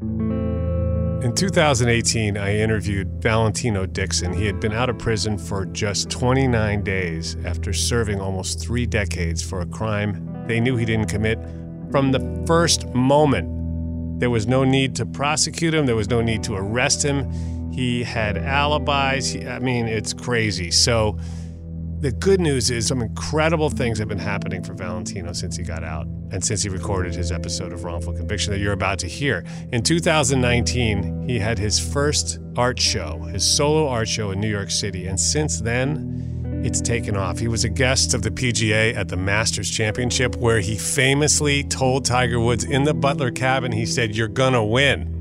In 2018, I interviewed Valentino Dixon. He had been out of prison for just 29 days after serving almost three decades for a crime they knew he didn't commit from the first moment. There was no need to prosecute him, there was no need to arrest him. He had alibis. I mean, it's crazy. So, the good news is some incredible things have been happening for Valentino since he got out and since he recorded his episode of Wrongful Conviction that you're about to hear. In 2019, he had his first art show, his solo art show in New York City. And since then, it's taken off. He was a guest of the PGA at the Masters Championship, where he famously told Tiger Woods in the Butler cabin, he said, You're gonna win.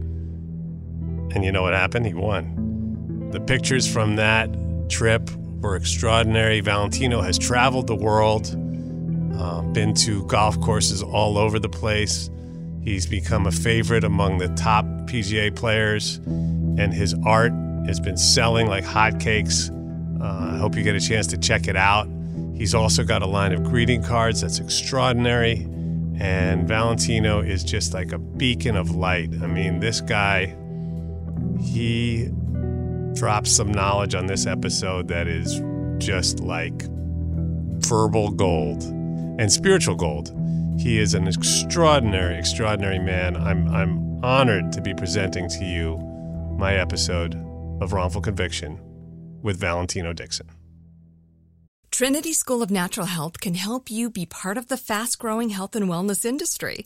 And you know what happened? He won. The pictures from that trip were extraordinary. Valentino has traveled the world, uh, been to golf courses all over the place. He's become a favorite among the top PGA players, and his art has been selling like hotcakes. Uh, I hope you get a chance to check it out. He's also got a line of greeting cards that's extraordinary. And Valentino is just like a beacon of light. I mean, this guy, he drops some knowledge on this episode that is just like verbal gold and spiritual gold. He is an extraordinary, extraordinary man. I'm, I'm honored to be presenting to you my episode of Wrongful Conviction with Valentino Dixon. Trinity School of Natural Health can help you be part of the fast growing health and wellness industry.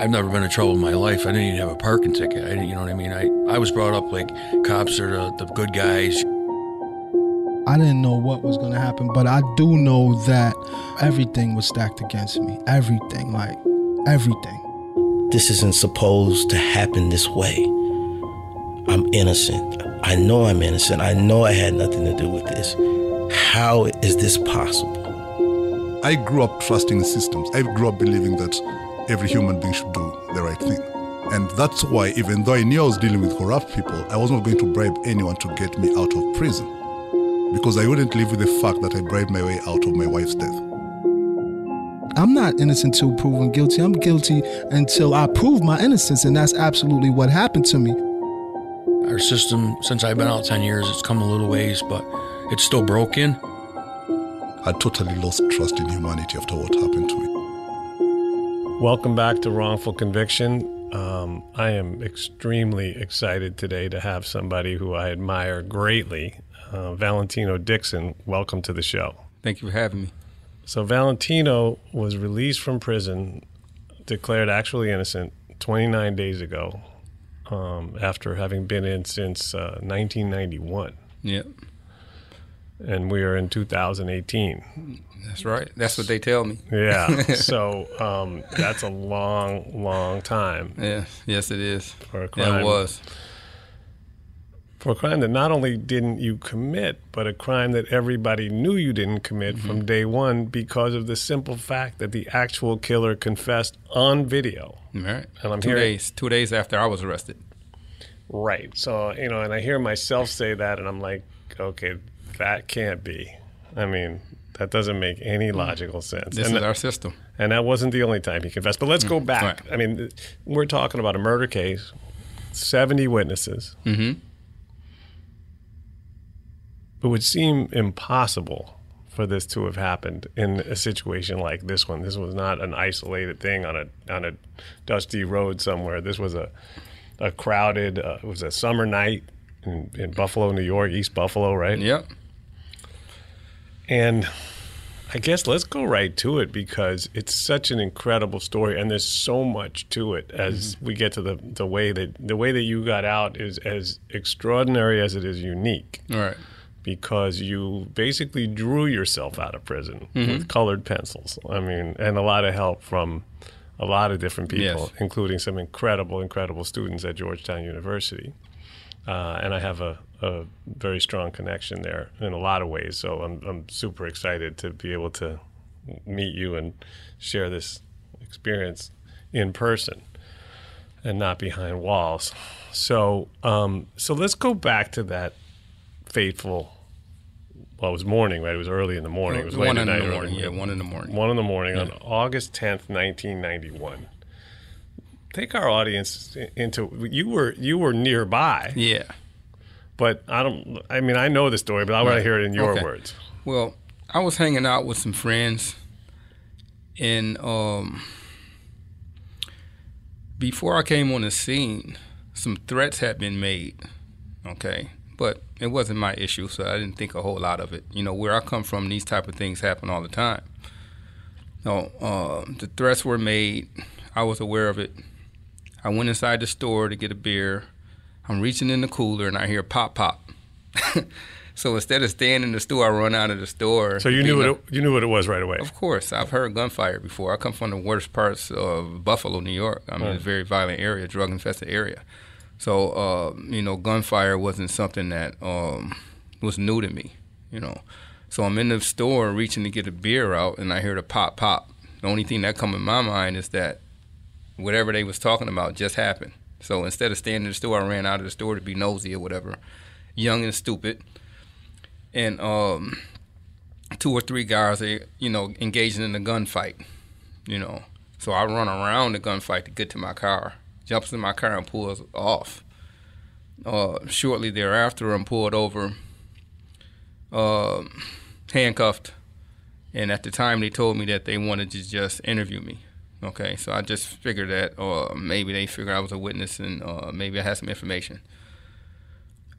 I've never been in trouble in my life. I didn't even have a parking ticket. I didn't, you know what I mean? I, I was brought up like cops are the, the good guys. I didn't know what was going to happen, but I do know that everything was stacked against me. Everything, like everything. This isn't supposed to happen this way. I'm innocent. I know I'm innocent. I know I had nothing to do with this. How is this possible? I grew up trusting systems. I grew up believing that every human being should do the right thing. And that's why, even though I knew I was dealing with corrupt people, I wasn't going to bribe anyone to get me out of prison. Because I wouldn't live with the fact that I bribed my way out of my wife's death. I'm not innocent until proven guilty. I'm guilty until I prove my innocence, and that's absolutely what happened to me. Our system, since I've been out 10 years, it's come a little ways, but it's still broken. I totally lost trust in humanity after what happened to me. Welcome back to Wrongful Conviction. Um, I am extremely excited today to have somebody who I admire greatly, uh, Valentino Dixon. Welcome to the show. Thank you for having me. So, Valentino was released from prison, declared actually innocent 29 days ago. um, after having been in since uh, 1991. Yep. And we are in 2018. That's right. That's what they tell me. Yeah. so um, that's a long, long time. Yeah. Yes, it is. For a crime. Yeah, it was. For a crime that not only didn't you commit, but a crime that everybody knew you didn't commit Mm-hmm. from day one because of the simple fact that the actual killer confessed on video. Right. And I'm two hearing- days. Two days after I was arrested. Right. So, you know, and I hear myself say that, and I'm like, okay, that can't be. I mean, that doesn't make any logical sense. Mm. This and, is our system. and that wasn't the only time he confessed. But let's go back. right. I mean, we're talking about a murder case, 70 witnesses. Mm-hmm. It would seem impossible for this to have happened in a situation like this one. This was not an isolated thing on a on a dusty road somewhere. This was a a crowded. Uh, it was a summer night in, in Buffalo, New York, East Buffalo, right? Yep. And I guess let's go right to it because it's such an incredible story, and there's so much to it. As mm-hmm. we get to the the way that the way that you got out is as extraordinary as it is unique. All right. because you basically drew yourself out of prison mm-hmm. with colored pencils. I mean, and a lot of help from a lot of different people, Yes. including some incredible, incredible students at Georgetown University. Uh, and I have a, a very strong connection there in a lot of ways. So I'm, I'm super excited to be able to meet you and share this experience in person and not behind walls. So, um, so let's go back to that fateful. Well, it was morning, right? It was early in the morning. It was late one in the or- morning. Yeah, one in the morning. One in the morning on August tenth, nineteen ninety one. Take our audience into you were you were nearby, Yeah. but I don't. I mean, I know the story, but I want to hear it in your Okay. words. Well, I was hanging out with some friends, and um, before I came on the scene, some threats had been made. Okay, but it wasn't my issue, so I didn't think a whole lot of it. You know, where I come from, these type of things happen all the time. No, um, the threats were made. I was aware of it. I went inside the store to get a beer. I'm reaching in the cooler and I hear pop pop. so instead of staying in the store, I run out of the store. So you knew what it, you knew what it was right away. of course, I've heard gunfire before. I come from the worst parts of Buffalo, New York. I mean, it's a very violent area, drug infested area. So, uh, you know, gunfire wasn't something that um, was new to me, you know. So I'm in the store reaching to get a beer out, and I hear the pop pop. The only thing that come in my mind is that whatever they was talking about just happened. So instead of staying in the store, I ran out of the store to be nosy or whatever, young and stupid. And um, two or three guys you know, engaging in a gunfight, you know. So I run around the gunfight to get to my car, jumps in my car and pulls off. Uh, shortly thereafter, I'm pulled over, uh, handcuffed, and at the time they told me that they wanted to just interview me. Okay, so I just figured that, or maybe they figured I was a witness and uh, maybe I had some information.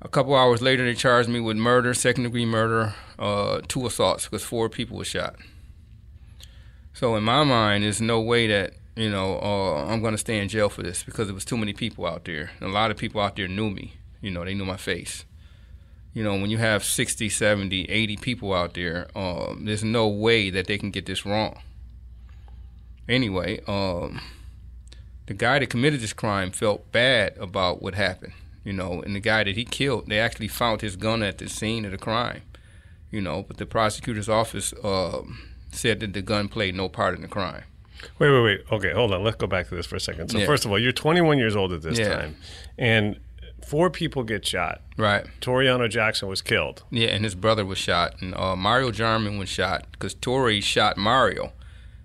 A couple hours later, they charged me with murder, second degree murder, uh, two assaults because four people were shot. So in my mind, there's no way that you know uh, I'm going to stay in jail for this because there was too many people out there. And a lot of people out there knew me. You know, they knew my face. You know, when you have 60, 70, 80 people out there, um, there's no way that they can get this wrong. Anyway, um, the guy that committed this crime felt bad about what happened, you know, and the guy that he killed, they actually found his gun at the scene of the crime, you know, but the prosecutor's office um, said that the gun played no part in the crime. Wait, wait, wait. Okay, hold on. Let's go back to this for a second. So Yeah. first of all, you're 21 years old at this Yeah. time, and four people get shot. Right. Torriano Jackson was killed. Yeah, and his brother was shot, and uh, Mario Jarman was shot because Tori shot Mario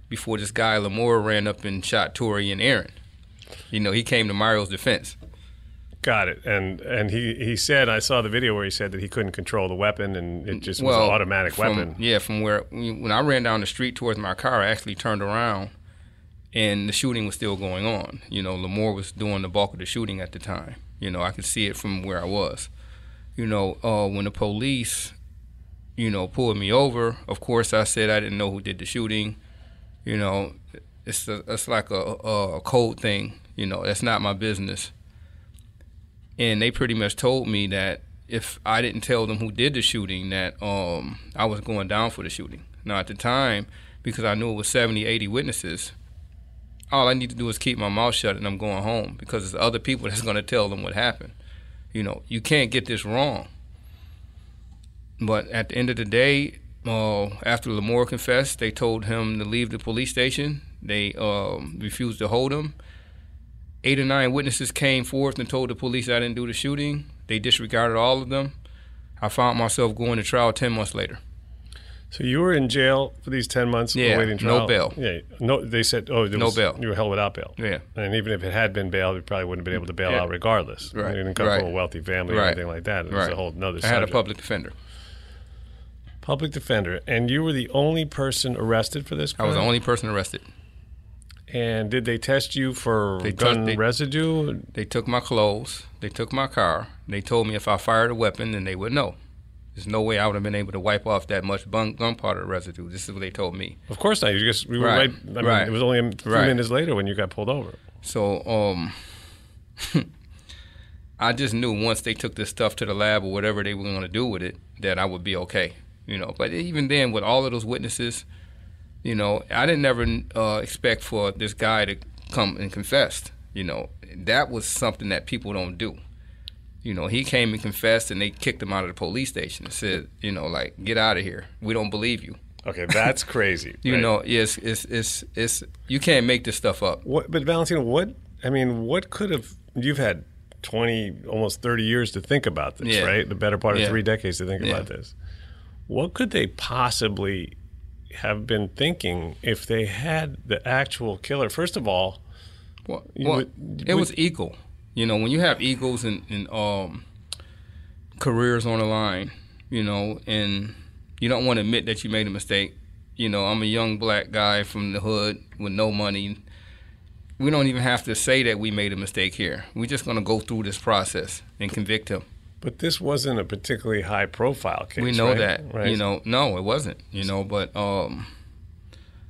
before this guy Lamore ran up and shot Tori and Aaron. You know, he came to Mario's defense. Got it. And and he, he said I saw the video where he said that he couldn't control the weapon and it just was an automatic from- weapon. Yeah, from where when I ran down the street towards my car, I actually turned around, and the shooting was still going on. You know, Lamore was doing the bulk of the shooting at the time. You know, I could see it from where I was. You know, uh, when the police, you know, pulled me over, of course I said I didn't know who did the shooting. You know, it's a, it's like a, a code thing. You know, that's not my business. and they pretty much told me that if I didn't tell them who did the shooting, that um, I was going down for the shooting. Now at the time, because I knew it was 70, 80 witnesses, all I need to do is keep my mouth shut and I'm going home because there's other people that's going to tell them what happened. You know, you can't get this wrong. But at the end of the day, uh, after Lamore confessed, they told him to leave the police station. They um, refused to hold him. Eight or nine witnesses came forth and told the police I didn't do the shooting. They disregarded all of them. I found myself going to trial 10 months later. So you were in jail for these ten months Yeah, awaiting trial. no bail. Yeah, no. They said, oh, there No was- bail. You were held without bail. Yeah. and even if it had been bail, you probably wouldn't have been able to bail Yeah. out regardless. Right, You didn't come right. from a wealthy family or Right. anything like that. It was Right. a whole another. I had a subject. public defender. Public defender, and you were the only person arrested for this. I was the only person arrested. And did they test you for They gun touched- they- residue? They took my clothes. They took my car. They told me if I fired a weapon, then they would know. There's no way I would have been able to wipe off that much bun- gunpowder residue. This is what they told me. Of course not. You just we were right. Right, I mean, right, it was only a few right. minutes later when you got pulled over. So um, I just knew once they took this stuff to the lab or whatever they were going to do with it, that I would be okay. You know, but even then, with all of those witnesses, you know, I didn't never uh, expect for this guy to come and confess. You know, that was something that people don't do. You know, he came and confessed, and they kicked him out of the police station and said, you know, like, get out of here. We don't believe you. Okay, that's crazy. You right? know, yes, it's, it's it's you can't make this stuff up. What, but Valentino, what I mean, what could have you've had twenty, almost thirty years to think about this, Yeah. right? The better part of Yeah. three decades to think Yeah. about this. What could they possibly have been thinking if they had the actual killer? First of all, Well, You well, would- it would- was equal. You know, when you have egos and, and um, careers on the line, you know, and you don't want to admit that you made a mistake. You know, I'm a young black guy from the hood with no money. We don't even have to say that we made a mistake here. We're just going to go through this process and convict him. But this wasn't a particularly high profile case. we know right? that. right? You know, no, it wasn't. You know, but um,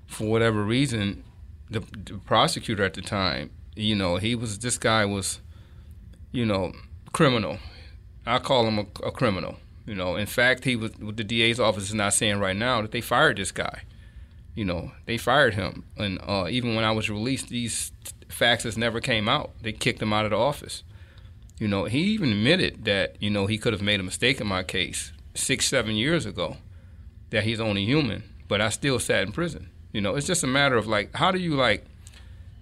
for whatever reason, the, the prosecutor at the time, you know, he was this guy was, you know, criminal. I call him a, a criminal. You know, in fact, he was the DA's office is not saying right now that they fired this guy. You know, they fired him, and uh, even when I was released, these faxes never came out. They kicked him out of the office. You know, he even admitted that, you know, he could have made a mistake in my case six, seven years ago, that he's only human, but I still sat in prison. You know, it's just a matter of like, how do you like,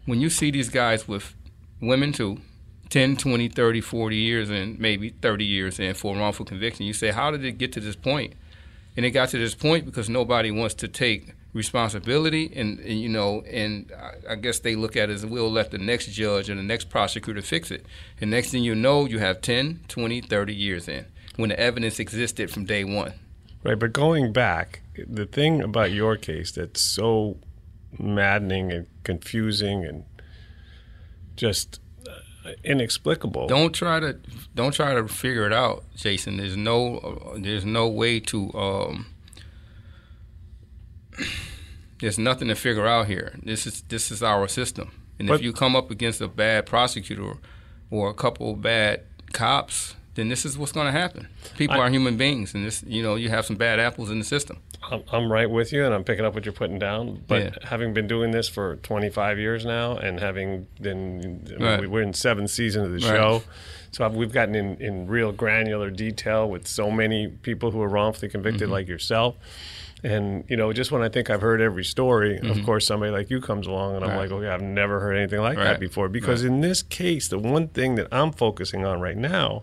when you see these guys with women too, 10, 20, 30, 40 years and maybe 30 years in for wrongful conviction, you say, how did it get to this point? And it got to this point because nobody wants to take responsibility and, and you know and I, I guess they look at it as we'll let the next judge and the next prosecutor fix it. And next thing you know you have 10 20 30 years in when the evidence existed from day one. Right, but going back, the thing about your case that's so maddening and confusing and just uh, inexplicable. don't try to don't try to figure it out jason. There's no uh, there's no way to um there's nothing to figure out here this is this is our system and But- if you come up against a bad prosecutor or a couple of bad cops then this is what's going to happen people I- are human beings and this you know you have some bad apples in the system I'm, I'm right with you, and I'm picking up what you're putting down. But Yeah. having been doing this for 25 years now, and having been, I mean, Right. we- we're in seventh season of the Right. show, so I've, we've gotten in, in real granular detail with so many people who are wrongfully convicted, Mm-hmm. like yourself. And you know, just when I think I've heard every story, of course, somebody like you comes along, and I'm Mm-hmm. Right. like, okay, I've never heard anything like that before. Because in this case, the one thing that I'm focusing on right now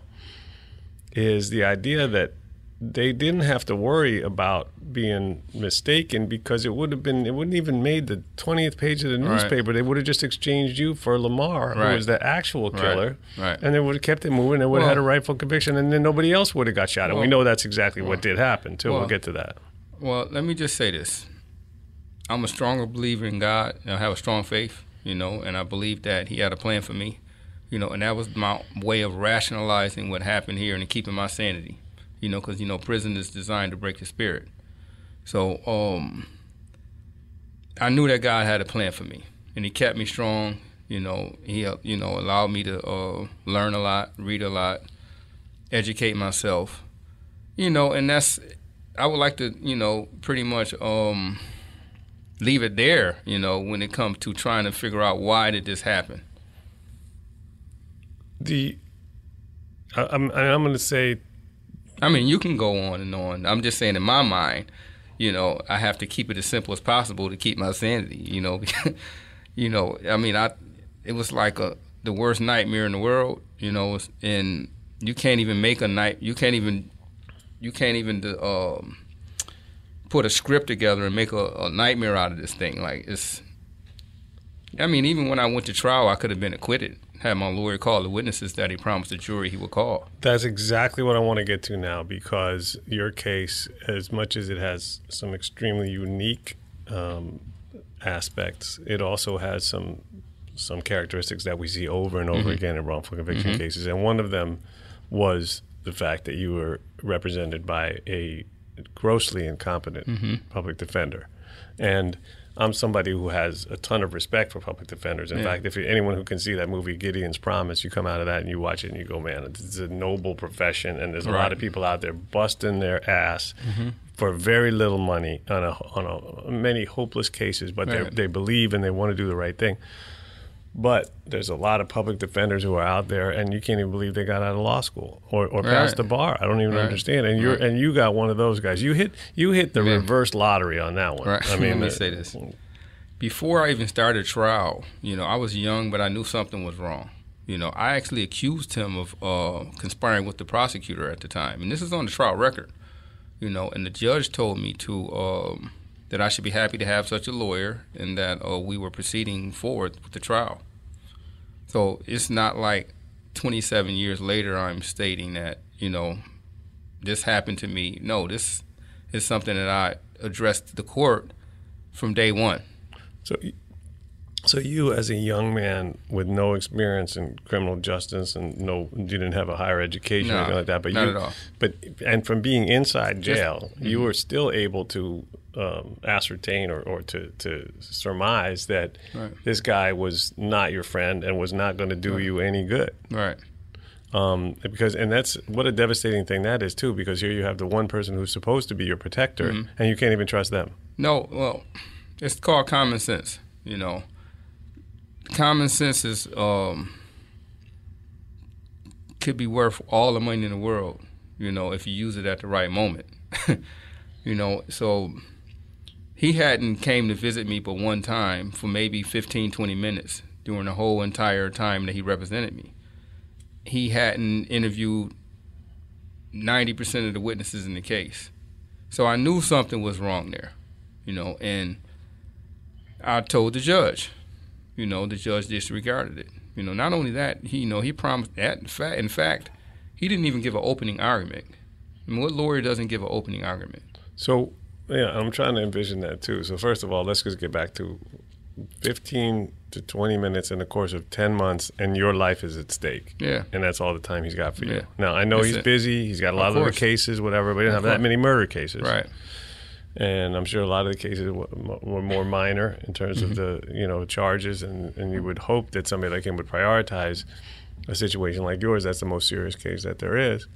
is the idea that they didn't have to worry about being mistaken because it would have been it wouldn't even made the 20th page of the Right. newspaper they would have just exchanged you for lamar who was the actual killer Right. and they would have kept it moving they would have had a Well- rightful conviction and then nobody else would have got shot and we know that's exactly what did happen too we'll well- get to that Well, let me just say this. I'm a stronger believer in God. I have a strong faith, you know, and I believe that He had a plan for me, you know, and that was my way of rationalizing what happened here and keeping my sanity, you know, because, you know, prison is designed to break the spirit. So um, I knew that God had a plan for me, and He kept me strong. You know, he you know allowed me to uh, learn a lot, read a lot, educate myself. You know, and that's I would like to you know pretty much um, leave it there. You know, when it comes to trying to figure out why did this happen. The I, I'm I'm going to say. I mean, you can go on and on. I'm just saying, in my mind, you know, I have to keep it as simple as possible to keep my sanity. You know, you know. I mean, I it was like a the worst nightmare in the world. You know, and you can't even make a night. You can't even you can't even um, put a script together and make a, a nightmare out of this thing. Like it's. I mean, even when I went to trial, I could have been acquitted had my lawyer call the witnesses that he promised the jury he would call. That's exactly what I want to get to now because your case, as much as it has some extremely unique um, aspects, it also has some some characteristics that we see over and over mm-hmm. again in wrongful conviction mm-hmm. cases, and one of them was the fact that you were represented by a grossly incompetent mm-hmm. public defender, and I'm somebody who has a ton of respect for public defenders. In yeah. fact, if anyone who can see that movie Gideon's Promise, you come out of that and you watch it and you go, man, it's a noble profession, and there's a right. lot of people out there busting their ass mm-hmm. for very little money on a on a many hopeless cases, but right. they they believe and they want to do the right thing. But there's a lot of public defenders who are out there, and you can't even believe they got out of law school or, or right. passed the bar. I don't even right. understand. And you're right. and you got one of those guys. You hit you hit the reverse lottery on that one. Right. I mean, let me uh, say this: before I even started trial, you know, I was young, but I knew something was wrong. You know, I actually accused him of uh, conspiring with the prosecutor at the time, and this is on the trial record. You know, and the judge told me to. Um, that I should be happy to have such a lawyer and that uh, we were proceeding forward with the trial. So it's not like 27 years later I'm stating that, you know, this happened to me. No, this is something that I addressed the court from day one. So so you, as a young man with no experience in criminal justice and no, you didn't have a higher education no, or anything like that, but not you, at all. but and from being inside jail, Just, you mm-hmm. were still able to um, ascertain or, or to, to surmise that right. this guy was not your friend and was not going to do right. you any good. Right. Um, because and that's what a devastating thing that is too. Because here you have the one person who's supposed to be your protector, mm-hmm. and you can't even trust them. No, well, it's called common sense. You know, common sense is um, could be worth all the money in the world. You know, if you use it at the right moment. you know, so he hadn't came to visit me but one time for maybe 15 20 minutes during the whole entire time that he represented me he hadn't interviewed 90% of the witnesses in the case so i knew something was wrong there you know and i told the judge you know the judge disregarded it you know not only that he you know he promised that in fact in fact he didn't even give an opening argument I mean, what lawyer doesn't give an opening argument so yeah, I'm trying to envision that too. So first of all, let's just get back to 15 to 20 minutes in the course of 10 months, and your life is at stake. Yeah, and that's all the time he's got for you. Yeah. Now I know that's he's it. busy. He's got a lot of, of other cases, whatever, but he didn't have that many murder cases. Right. And I'm sure a lot of the cases were more minor in terms mm-hmm. of the you know charges, and, and you would hope that somebody like him would prioritize a situation like yours. That's the most serious case that there is.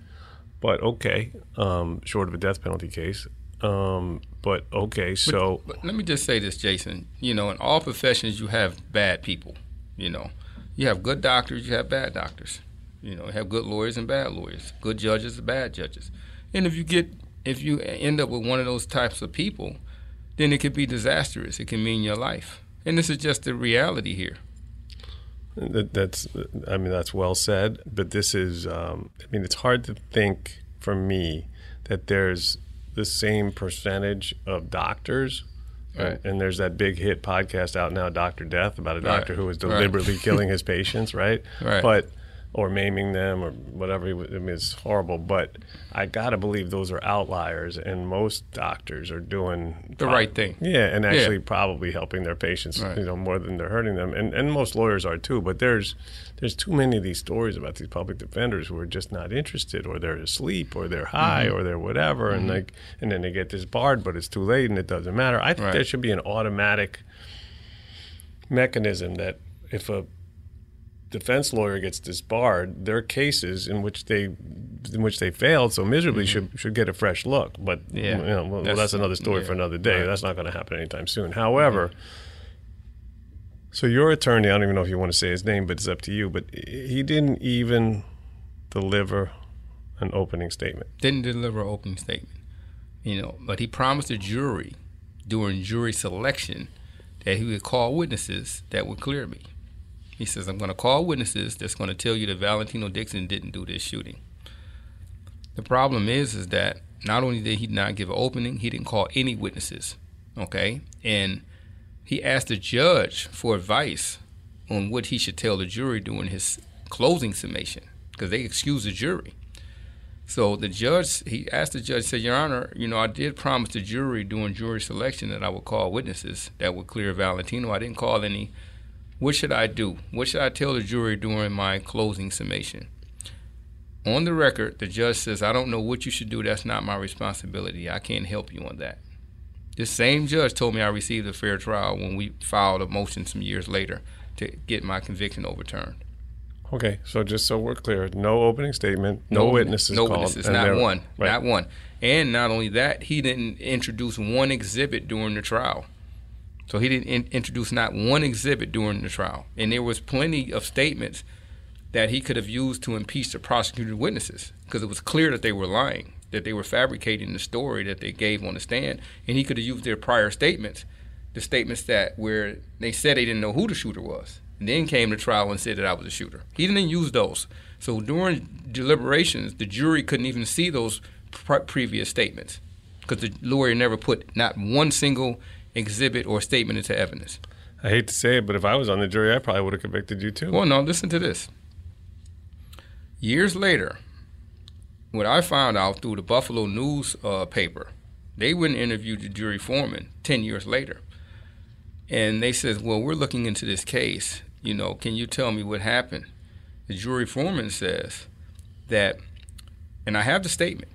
But okay, um, short of a death penalty case, um, but okay, so but, but let me just say this, Jason. You know, in all professions, you have bad people. You know, you have good doctors, you have bad doctors. You know, you have good lawyers and bad lawyers, good judges and bad judges. And if you get if you end up with one of those types of people, then it could be disastrous. It can mean your life. And this is just the reality here. That, that's, I mean, that's well said. But this is, um, I mean, it's hard to think for me that there's the same percentage of doctors. Right. And there's that big hit podcast out now, Doctor Death, about a doctor right. who was deliberately right. killing his patients, right? Right. But or maiming them or whatever. I mean, it's horrible. But I gotta believe those are outliers, and most doctors are doing the right thing. Yeah, and actually yeah. probably helping their patients, right. you know, more than they're hurting them. And and most lawyers are too. But there's there's too many of these stories about these public defenders who are just not interested, or they're asleep, or they're high, mm-hmm. or they're whatever, mm-hmm. and like and then they get disbarred, but it's too late, and it doesn't matter. I think right. there should be an automatic mechanism that if a defense lawyer gets disbarred, their cases in which they in which they failed so miserably mm-hmm. should should get a fresh look. But yeah, you know, well, that's, that's, another story yeah, for another day. Right. That's not going to happen anytime soon. However. Mm-hmm. So your attorney, I don't even know if you want to say his name, but it's up to you. But he didn't even deliver an opening statement. Didn't deliver an opening statement, you know. But he promised the jury during jury selection that he would call witnesses that would clear me. He says, I'm going to call witnesses that's going to tell you that Valentino Dixon didn't do this shooting. The problem is, is that not only did he not give an opening, he didn't call any witnesses. Okay? And he asked the judge for advice on what he should tell the jury during his closing summation because they excused the jury. So the judge, he asked the judge, said, Your Honor, you know, I did promise the jury during jury selection that I would call witnesses that would clear Valentino. I didn't call any. What should I do? What should I tell the jury during my closing summation? On the record, the judge says, I don't know what you should do. That's not my responsibility. I can't help you on that. This same judge told me I received a fair trial when we filed a motion some years later to get my conviction overturned. Okay, so just so we're clear, no opening statement, no, no witnesses no called, witnesses, not one, right. not one. And not only that, he didn't introduce one exhibit during the trial. So he didn't in- introduce not one exhibit during the trial, and there was plenty of statements that he could have used to impeach the prosecuted witnesses because it was clear that they were lying, that they were fabricating the story that they gave on the stand, and he could have used their prior statements, the statements that where they said they didn't know who the shooter was and then came to trial and said that I was a shooter. He didn't use those. So during deliberations, the jury couldn't even see those pre- previous statements because the lawyer never put not one single exhibit or statement into evidence. I hate to say it, but if I was on the jury, I probably would have convicted you too. Well, no, listen to this. Years later, what I found out through the Buffalo News uh, paper, they went and interviewed the jury foreman 10 years later. And they said, well, we're looking into this case you know, can you tell me what happened? The jury foreman says that, and I have the statement.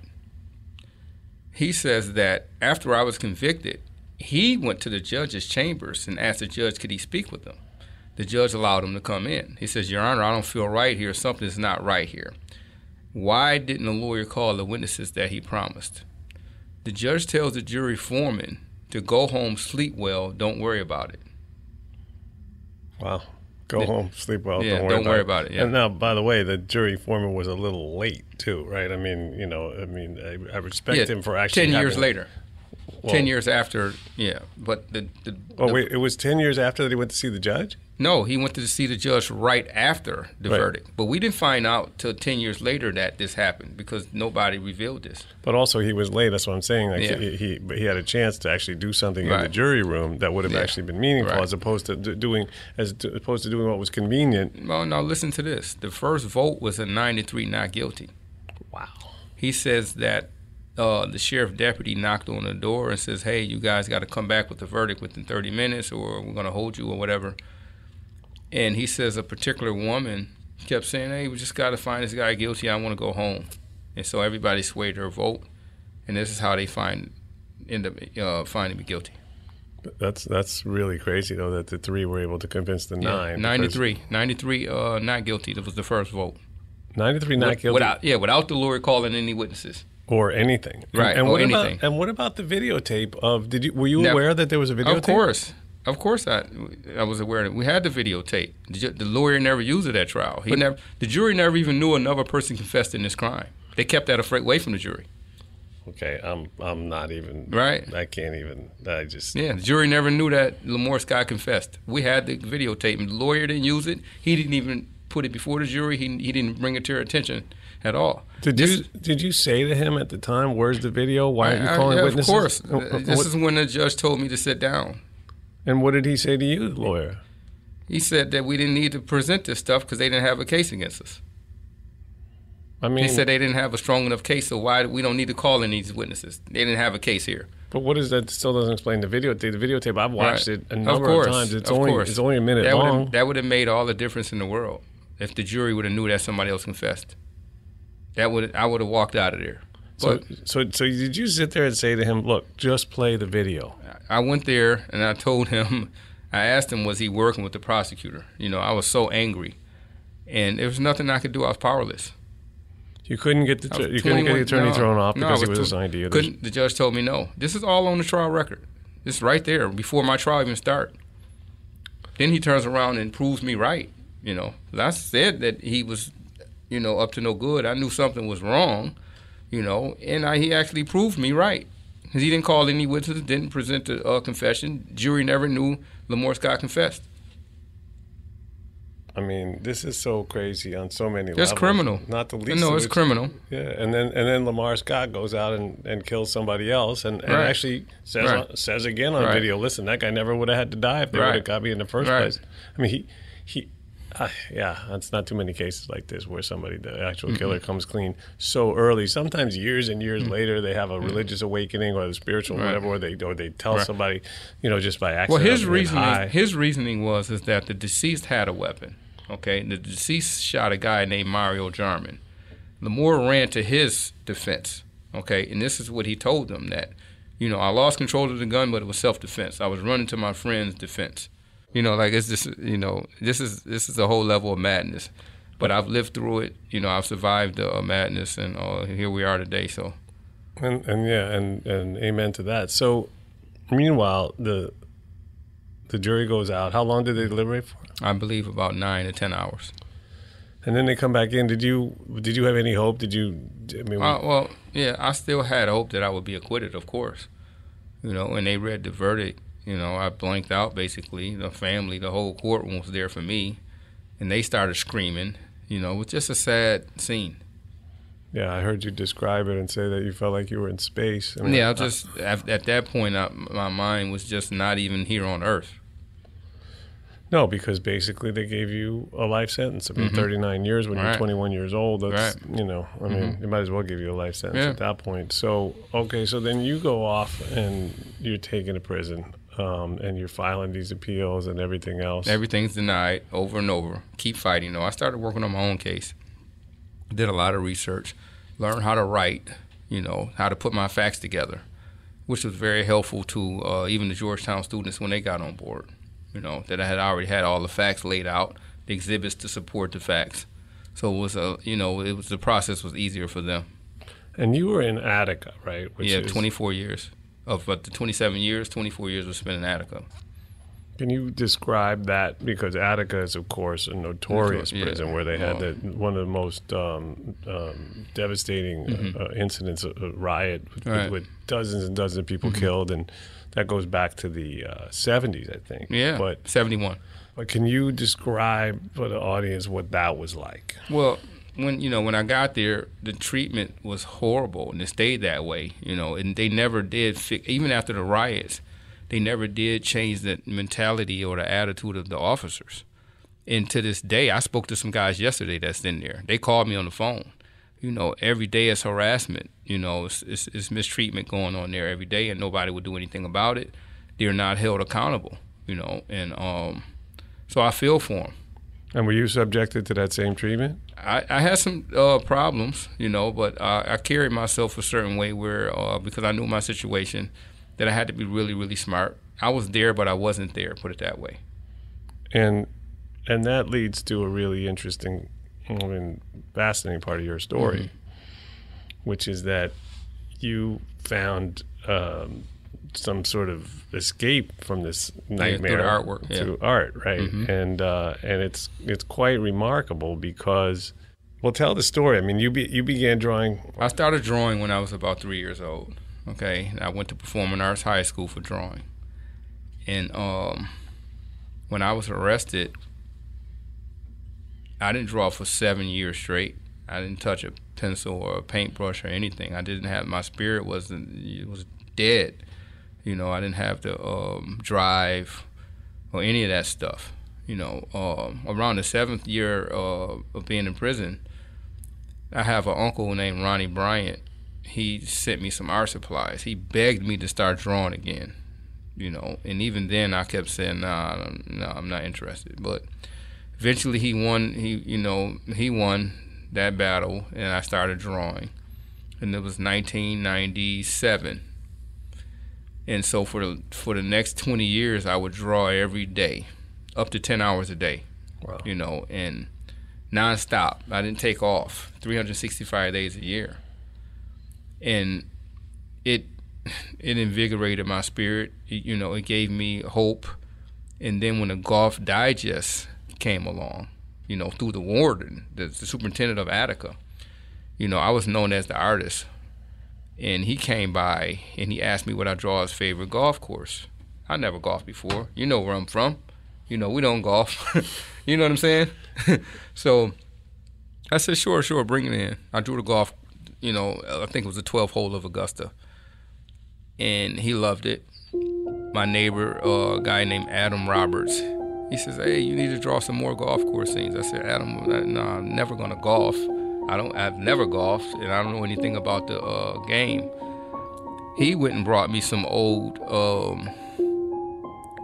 He says that after I was convicted, he went to the judge's chambers and asked the judge, could he speak with them? The judge allowed him to come in. He says, Your Honor, I don't feel right here. Something's not right here. Why didn't the lawyer call the witnesses that he promised? The judge tells the jury foreman to go home, sleep well, don't worry about it. Wow. Go home, sleep well. Yeah, don't worry, don't about, worry it. about it. Yeah. And now, by the way, the jury foreman was a little late too, right? I mean, you know, I mean, I, I respect yeah, him for actually ten years having, later. Well, ten years after, yeah. But the, the oh the, wait, it was ten years after that he went to see the judge. No, he went to see the judge right after the right. verdict. But we didn't find out till ten years later that this happened because nobody revealed this. But also, he was late. That's what I'm saying. Like yeah. he, he, he had a chance to actually do something right. in the jury room that would have yeah. actually been meaningful, right. as opposed to doing as opposed to doing what was convenient. Well, now listen to this. The first vote was a 93 not guilty. Wow. He says that uh, the sheriff deputy knocked on the door and says, "Hey, you guys got to come back with the verdict within 30 minutes, or we're going to hold you, or whatever." And he says a particular woman kept saying, "Hey, we just got to find this guy guilty. I want to go home." And so everybody swayed her vote, and this is how they find end up uh, finding me guilty. That's that's really crazy though that the three were able to convince the yeah, nine. 93, 93 uh, not guilty. That was the first vote. 93 not guilty. Without, yeah, without the lawyer calling any witnesses or anything. Right, and, or what anything. About, and what about the videotape of? Did you were you Never, aware that there was a videotape? Of course. Of course, I I was aware that we had the videotape. The, the lawyer never used it at trial. He but, never. The jury never even knew another person confessed in this crime. They kept that away from the jury. Okay, I'm I'm not even right. I can't even. I just yeah. The jury never knew that Lamorne Scott confessed. We had the videotape, the lawyer didn't use it. He didn't even put it before the jury. He he didn't bring it to their attention at all. Did this, you did you say to him at the time, "Where's the video? Why are you calling I, witnesses?" Of course. Uh, uh, this is when the judge told me to sit down. And what did he say to you, lawyer? He said that we didn't need to present this stuff because they didn't have a case against us. I mean, he said they didn't have a strong enough case, so why we don't need to call in these witnesses? They didn't have a case here. But what is that? Still doesn't explain the videotape. The videotape I've watched right. it a number of, course, of times. It's of only course. it's only a minute that long. That would have made all the difference in the world if the jury would have knew that somebody else confessed. That would I would have walked out of there. But, so, so, so did you sit there and say to him, "Look, just play the video"? I went there and I told him. I asked him, was he working with the prosecutor? You know, I was so angry and there was nothing I could do. I was powerless. You couldn't get the you couldn't get the attorney no, thrown off no, because I he was tw- assigned to you. Couldn't, the judge told me no. This is all on the trial record. It's right there before my trial even start. Then he turns around and proves me right. You know, I said that he was, you know, up to no good. I knew something was wrong. You know, and I, he actually proved me right. he didn't call any witnesses, didn't present a uh, confession. Jury never knew Lamore Scott confessed. I mean, this is so crazy on so many It's levels. It's criminal. Not the least. No, it's which- criminal. Yeah, and then and then Lamarr Scott goes out and, and kills somebody else, and, and Right. actually says Right. says again on Right. video, "Listen, that guy never would have had to die if they would have got me in the first place." I mean, he he. Uh, yeah, it's not too many cases like this where somebody, the actual killer, comes clean so early. Sometimes years and years later, they have a religious awakening or a spiritual Right. whatever, or they or they tell Right. somebody, you know, just by accident. Well, his reasoning high. his reasoning was is that the deceased had a weapon. Okay, the deceased shot a guy named Mario Jarman. Lamore ran to his defense. Okay, and this is what he told them that, you know, I lost control of the gun, but it was self defense. I was running to my friend's defense. You know, like it's just you know this is this is a whole level of madness. But I've lived through it. You know, I've survived the uh, madness, and uh, here we are today. So And and yeah, and and amen to that. So, meanwhile, the the jury goes out. How long did they deliberate for? I believe about nine to ten hours. And then they come back in. Did you did you have any hope? Did you? I mean, Uh, well, yeah, I still had hope that I would be acquitted, of course. You know, and they read the verdict, you know, I blanked out basically. The family, the whole courtroom was there for me, and they started screaming. You know, it was just a sad scene. yeah, I heard you describe it and say that you felt like you were in space. I mean, yeah, I just at, at that point, I, my mind was just not even here on Earth. no, because basically they gave you a life sentence. I mean, Mhm. 39 years when you're Right. 21 years old. That's Right. you know, I mean, Mhm. they might as well give you a life sentence Yeah. at that point. So okay, so then you go off and you're taken to prison, um, and you're filing these appeals and everything else. Everything's denied over and over. Keep fighting. though. I started working on my own case. Did a lot of research. Learned how to write. You know how to put my facts together, which was very helpful to uh, even the Georgetown students when they got on board. You know that I had already had all the facts laid out, the exhibits to support the facts. So it was a you know it was the process was easier for them. And you were in Attica, right? yeah, is- 24 years of but the 27 years, 24 years was spent in Attica. Can you describe that? Because Attica is, of course, a notorious yeah. prison where they had Oh. the, one of the most um, um, devastating Mhm. uh, incidents, a, a riot with, Right. with dozens and dozens of people Mhm. killed, and that goes back to the uh, 70s, I think. Yeah, But 71. But can you describe for the audience what that was like? Well, when you know when I got there, the treatment was horrible, and it stayed that way. You know, and they never did fix. Even after the riots, they never did change the mentality or the attitude of the officers. And to this day, I spoke to some guys yesterday that's in there. They called me on the phone. You know, every day is harassment. You know, it's, it's, it's mistreatment going on there every day, and nobody would do anything about it. They're not held accountable. You know, and um, so I feel for them. And were you subjected to that same treatment? I, I had some uh, problems, you know, but uh, I carried myself a certain way where, uh, because I knew my situation, that I had to be really, really smart. I was there, but I wasn't there. Put it that way. And and that leads to a really interesting, I mean, fascinating part of your story, Mhm. which is that you found um, some sort of escape from this through the nightmare artwork, yeah. through art, right? Mhm. And uh, and it's it's quite remarkable because, well, tell the story. I mean, you be, you began drawing. I started drawing when I was about three years old. Okay, and I went to Performing Arts High School for drawing, and um, when I was arrested, I didn't draw for seven years straight. I didn't touch a pencil or a paintbrush or anything. I didn't have my spirit wasn't it was dead. You know, I didn't have the um, drive or any of that stuff. You know, um, around the seventh year uh, of being in prison, I have an uncle named Ronnie Bryant. He sent me some art supplies. He begged me to start drawing again. You know, and even then I kept saying, "Nah, no, I'm not interested." But eventually he won. He, you know, he won that battle, and I started drawing. And it was 1997. And so for the for the next 20 years, I would draw every day, up to 10 hours a day. Wow. You know, and nonstop. I didn't take off 365 days a year, and it it invigorated my spirit. It, you know, it gave me hope. And then when the Golf Digest came along, you know, through the warden, the, the superintendent of Attica, you know, I was known as the artist. And he came by and he asked me what I draw his favorite golf course. I never golfed before. You know where I'm from. You know, we don't golf. you know what I'm saying? so I said, sure, sure, bring it in. I drew the golf, you know, I think it was the 12th hole of Augusta. And he loved it. My neighbor, uh, a guy named Adam Roberts, he says, "Hey, you need to draw some more golf course scenes." I said, "Adam, no, I'm never gonna golf. I don't. I've never golfed, and I don't know anything about the uh, game." He went and brought me some old um,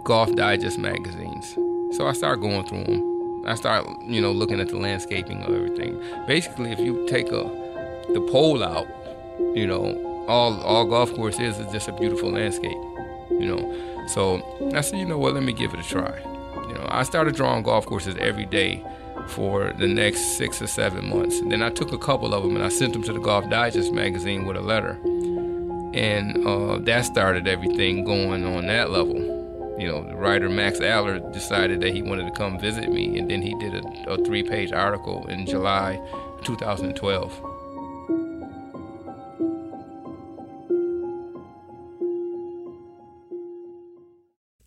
Golf Digest magazines. So I started going through them. I started, you know, looking at the landscaping of everything. Basically, if you take a the pole out, you know, all all golf course is is just a beautiful landscape. You know, so I said, you know what, let me give it a try. You know, I started drawing golf courses every day for the next six or seven months. Then I took a couple of them and I sent them to the Golf Digest magazine with a letter, and uh, that started everything going on that level. You know, the writer Max Adler decided that he wanted to come visit me, and then he did a, a three-page article in July 2012.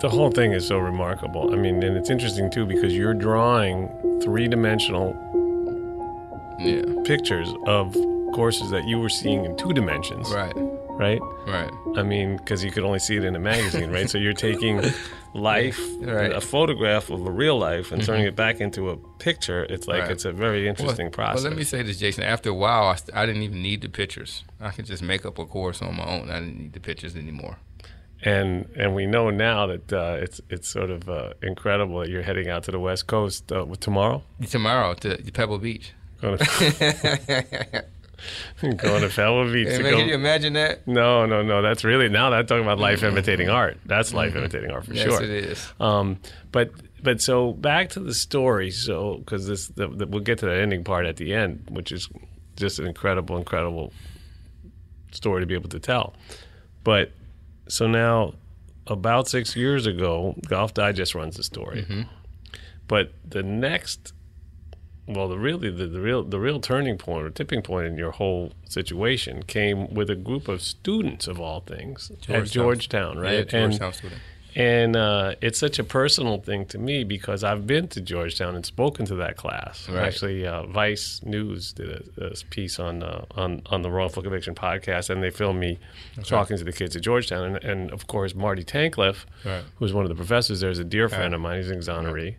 The whole thing is so remarkable. I mean, and it's interesting too because you're drawing three dimensional yeah. pictures of courses that you were seeing in two dimensions. Right. Right? Right. I mean, because you could only see it in a magazine, right? so you're taking life, Right. a photograph of a real life, and turning Mhm. it back into a picture. It's like Right. it's a very interesting well, process. Well, let me say this, Jason. After a while, I, st- I didn't even need the pictures. I could just make up a course on my own. I didn't need the pictures anymore. And and we know now that uh, it's it's sort of uh, incredible that you're heading out to the West Coast uh, tomorrow. Tomorrow to Pebble Beach. Going to, going to Pebble Beach. Hey, to man, go- can you imagine that? No, no, no. That's really now that talking about life imitating art. That's life imitating art for Yes, sure. Yes, it is. Um, but but so back to the story. So because this the, the, we'll get to that ending part at the end, which is just an incredible, incredible story to be able to tell. But so now, about six years ago, Golf Digest runs the story. Mm-hmm. But the next, well, the really the, the real the real turning point or tipping point in your whole situation came with a group of students of all things at Georgetown. Georgetown, Yeah, right? Georgetown and, student. And uh, it's such a personal thing to me because I've been to Georgetown and spoken to that class. Right. Actually, uh, Vice News did a, a piece on uh, on on the wrongful conviction podcast, and they filmed me talking to the kids at Georgetown. And, and of course, Marty Tankleff, Right. who's one of the professors there, is a dear friend Right. of mine. He's an exoneree.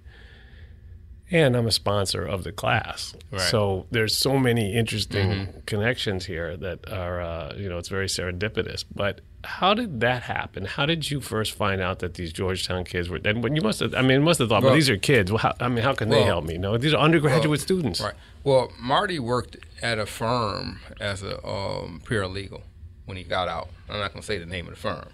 And I'm a sponsor of the class. Right. So there's so many interesting Mhm. connections here that are, uh, you know, it's very serendipitous. But how did that happen? How did you first find out that these Georgetown kids were? And when you must have, I mean, must have thought, well, Well- these are kids. Well, how, I mean, how can they help me? No, these are undergraduate Well, students. Right. Well, Marty worked at a firm as a um, paralegal when he got out. I'm not going to say the name of the firm,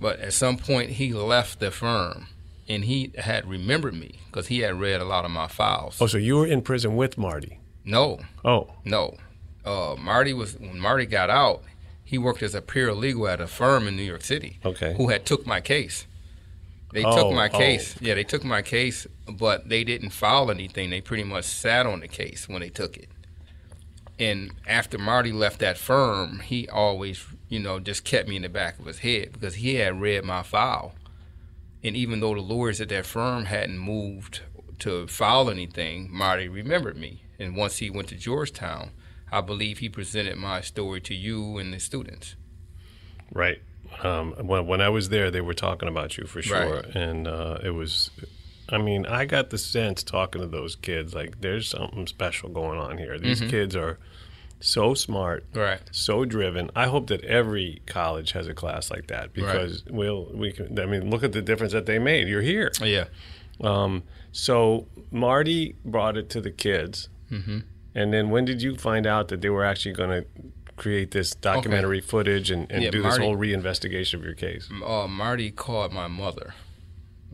but at some point he left the firm, and he had remembered me because he had read a lot of my files. Oh, so you were in prison with Marty? No. Oh. No. Uh, Marty was when Marty got out. He worked as a paralegal at a firm in New York City. Okay. Who had took my case. They Oh, took my oh. case. Yeah, they took my case, but they didn't file anything. They pretty much sat on the case when they took it. And after Marty left that firm, he always, you know, just kept me in the back of his head because he had read my file. And even though the lawyers at that firm hadn't moved to file anything, Marty remembered me. And once he went to Georgetown, I believe he presented my story to you and the students. Right. Um, when, when I was there, they were talking about you for sure, Right. and uh, it was. I mean, I got the sense talking to those kids like there's something special going on here. These Mhm. kids are so smart, Right. So driven. I hope that every college has a class like that because we'll we can. I mean, look at the difference that they made. You're here. Yeah. Um, so Marty brought it to the kids, Mhm. And then when did you find out that they were actually going to create this documentary footage and, and Yeah, do Marty- this whole reinvestigation of your case? uh, Marty called my mother.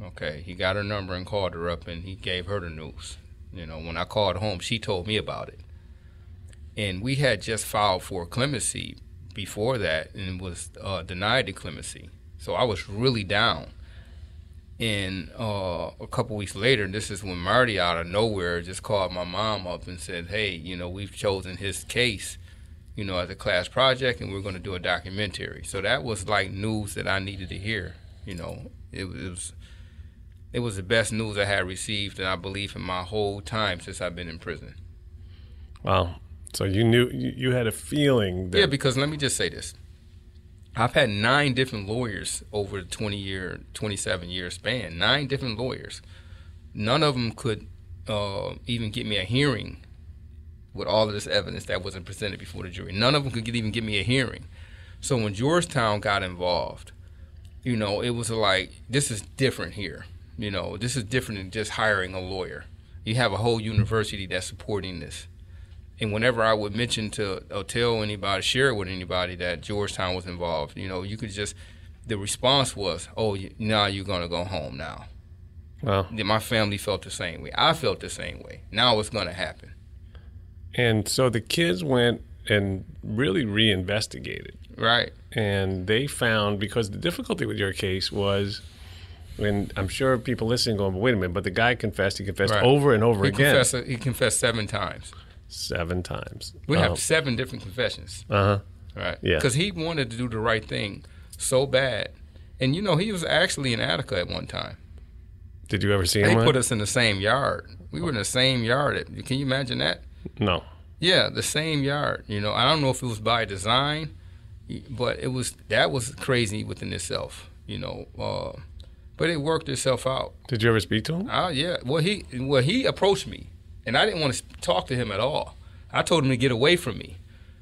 Okay, he got her number and called her up, and he gave her the news. You know, when I called home, she told me about it. And we had just filed for clemency before that, and was uh, denied the clemency. So I was really down. And uh, a couple weeks later, this is when Marty, out of nowhere, just called my mom up and said, "Hey, you know, we've chosen his case." you know, as a class project, and we're going to do a documentary. So that was like news that I needed to hear. You know, it was it was, it was the best news I had received, and I believe in my whole time since I've been in prison. Wow. So you knew you, you had a feeling that Yeah, because let me just say this: I've had nine different lawyers over the twenty year, twenty seven year span. Nine different lawyers. None of them could uh, even get me a hearing with all of this evidence that wasn't presented before the jury. None of them could get, even get me a hearing. So when Georgetown got involved, you know, it was like this is different here. You know, this is different than just hiring a lawyer. You have a whole university that's supporting this. And whenever I would mention to or tell anybody, share it with anybody that Georgetown was involved, you know, you could just the response was, "Oh, now you're gonna go home now." Well, Then my family felt the same way. I felt the same way. Now it's gonna happen. And so the kids went and really reinvestigated. Right. And they found because the difficulty with your case was and I'm sure people listening going, but wait a minute, but the guy confessed, he confessed Right. over and over he again. Confessed, he confessed seven times. Seven times. We Um, have seven different confessions. Uh-huh. Right. Yeah. Because he wanted to do the right thing so bad. And you know, he was actually in Attica at one time. Did you ever see him? They put us in the same yard. We were in the same yard. At, can you imagine that? No. Yeah, the same yard. You know, I don't know if it was by design, but it was that was crazy within itself. You know, uh, but it worked itself out. Did you ever speak to him? Oh yeah. Well, he well he approached me, and I didn't want to talk to him at all. I told him to get away from me,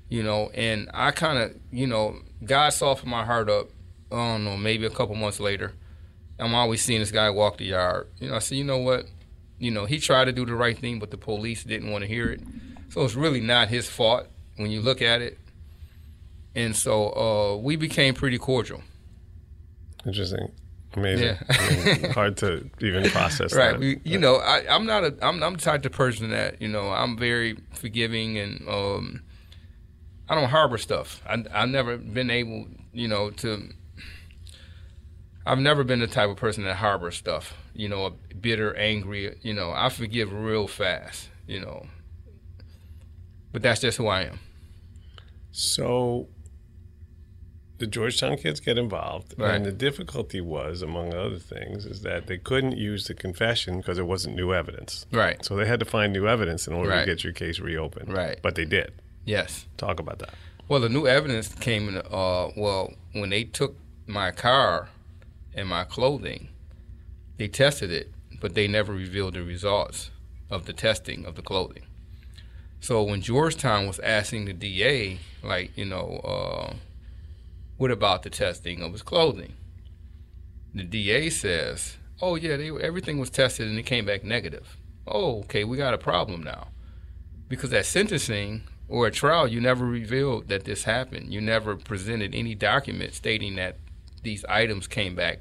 you know. And I kind of, you know, God softened my heart up. I don't know, maybe a couple months later. I'm always seeing this guy walk the yard. You know, I said, you know what? You know, he tried to do the right thing, but the police didn't want to hear it. So it's really not his fault when you look at it. And so uh, we became pretty cordial. Interesting. Amazing. Yeah. I mean, hard to even process right. that. We, you know, I, I'm not a I'm I'm the type of person that you know I'm very forgiving and um, I don't harbor stuff. I I've never been able you know to. I've never been the type of person that harbors stuff. You know, bitter, angry. You know, I forgive real fast. You know, but that's just who I am. So the Georgetown kids get involved, Right. and the difficulty was, among other things, is that they couldn't use the confession because it wasn't new evidence. Right. So they had to find new evidence in order Right. to get your case reopened. Right. But they did. Yes. Talk about that. Well, the new evidence came in. Uh, well, when they took my car and my clothing, they tested it, but they never revealed the results of the testing of the clothing. So when Georgetown was asking the DA, like, you know, uh, what about the testing of his clothing? The DA says, "Oh yeah, they, everything was tested and it came back negative." Oh, okay, we got a problem now, because at sentencing or at trial, you never revealed that this happened. You never presented any document stating that these items came back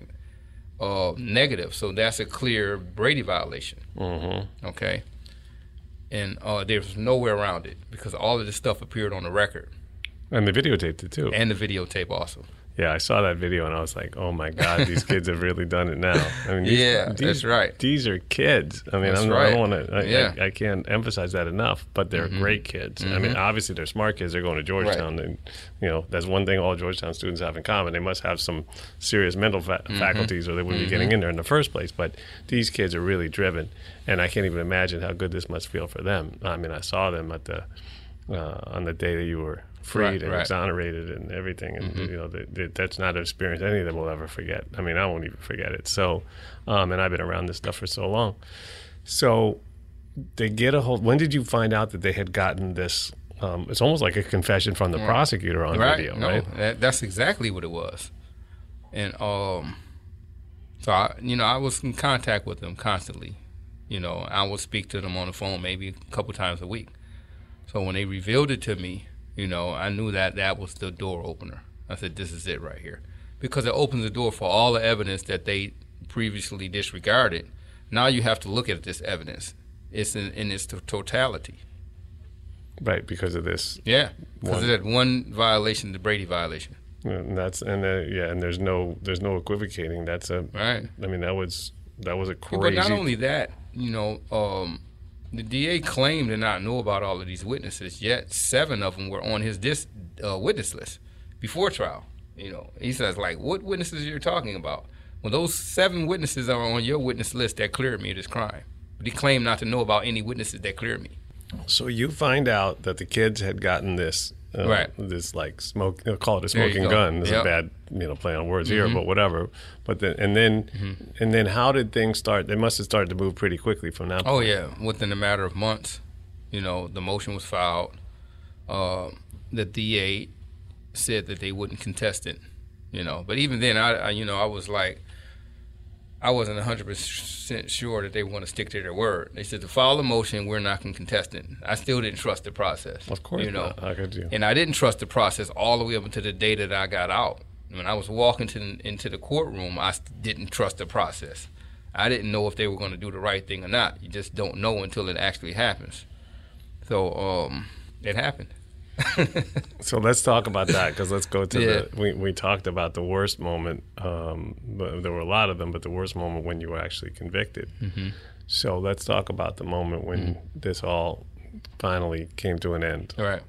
uh, negative. So that's a clear Brady violation. Mm-hmm. Okay. And uh, there's no way around it because all of this stuff appeared on the record And the videotaped it too. and the videotape also. Yeah, I saw that video and I was like, "Oh my God, these kids have really done it now." I mean, these, Yeah, these- that's right. These are kids. I mean, I'm, I don't want to. I, Yeah. I, I can't emphasize that enough. But they're Mhm. great kids. I mean, Mhm. obviously they're smart kids. They're going to Georgetown, and you know that's one thing all Georgetown students have in common. They must have some serious mental fa- Mhm. faculties, or they wouldn't be getting Mhm. in there in the first place. But these kids are really driven, and I can't even imagine how good this must feel for them. I mean, I saw them at the uh, on the day that you were freed Right, and right. exonerated and everything, and Mhm. you know that, that that's not an experience any of them will ever forget. I mean, I won't even forget it. So, um, and I've been around this stuff for so long. So, they get a hold. When did you find out that they had gotten this? Um, it's almost like a confession from the Right. prosecutor on right. video, no, right? That, that's exactly what it was. And um, so I, you know, I was in contact with them constantly. You know, I would speak to them on the phone maybe a couple times a week. So when they revealed it to me, you know, I knew that that was the door opener. I said, "This is it right here," because it opens the door for all the evidence that they previously disregarded. Now you have to look at this evidence. It's in, in its totality. Right, because of this. Yeah, because of that one violation, the Brady violation. And that's and uh, yeah, and there's no there's no equivocating. That's a Right. I mean, that was that was a Yeah, crazy. But not only that, you know, um, the DA claimed to not know about all of these witnesses. Yet seven of them were on his dis, uh, witness list before trial. You know, he says like, "What witnesses are you're talking about?" Well, those seven witnesses are on your witness list that cleared me of this crime. But he claimed not to know about any witnesses that cleared me. So you find out that the kids had gotten this, uh, Right. This like smoke, call it a smoking gun. This Yep. a bad, you know, play on words here, Mhm. but whatever. But then, and then, Mm-hmm. and then, how did things start? They must have started to move pretty quickly from that. Oh point. yeah, within a matter of months, you know, the motion was filed. Uh, the DA said that they wouldn't contest it, you know. But even then, I, I you know, I was like, I wasn't hundred percent sure that they want to stick to their word. They said to file a motion, we're not going to contest it. I still didn't trust the process. Of course you know. not. How could you? And I didn't trust the process all the way up until the day that I got out. When I was walking to the, into the courtroom, I didn't trust the process. I didn't know if they were going to do the right thing or not. You just don't know until it actually happens. So um, it happened. So let's talk about that because let's go to Yeah. the. We, we talked about the worst moment, um, but there were a lot of them, but the worst moment when you were actually convicted. Mhm. So let's talk about the moment when Mm-hmm. this all finally came to an end. All right.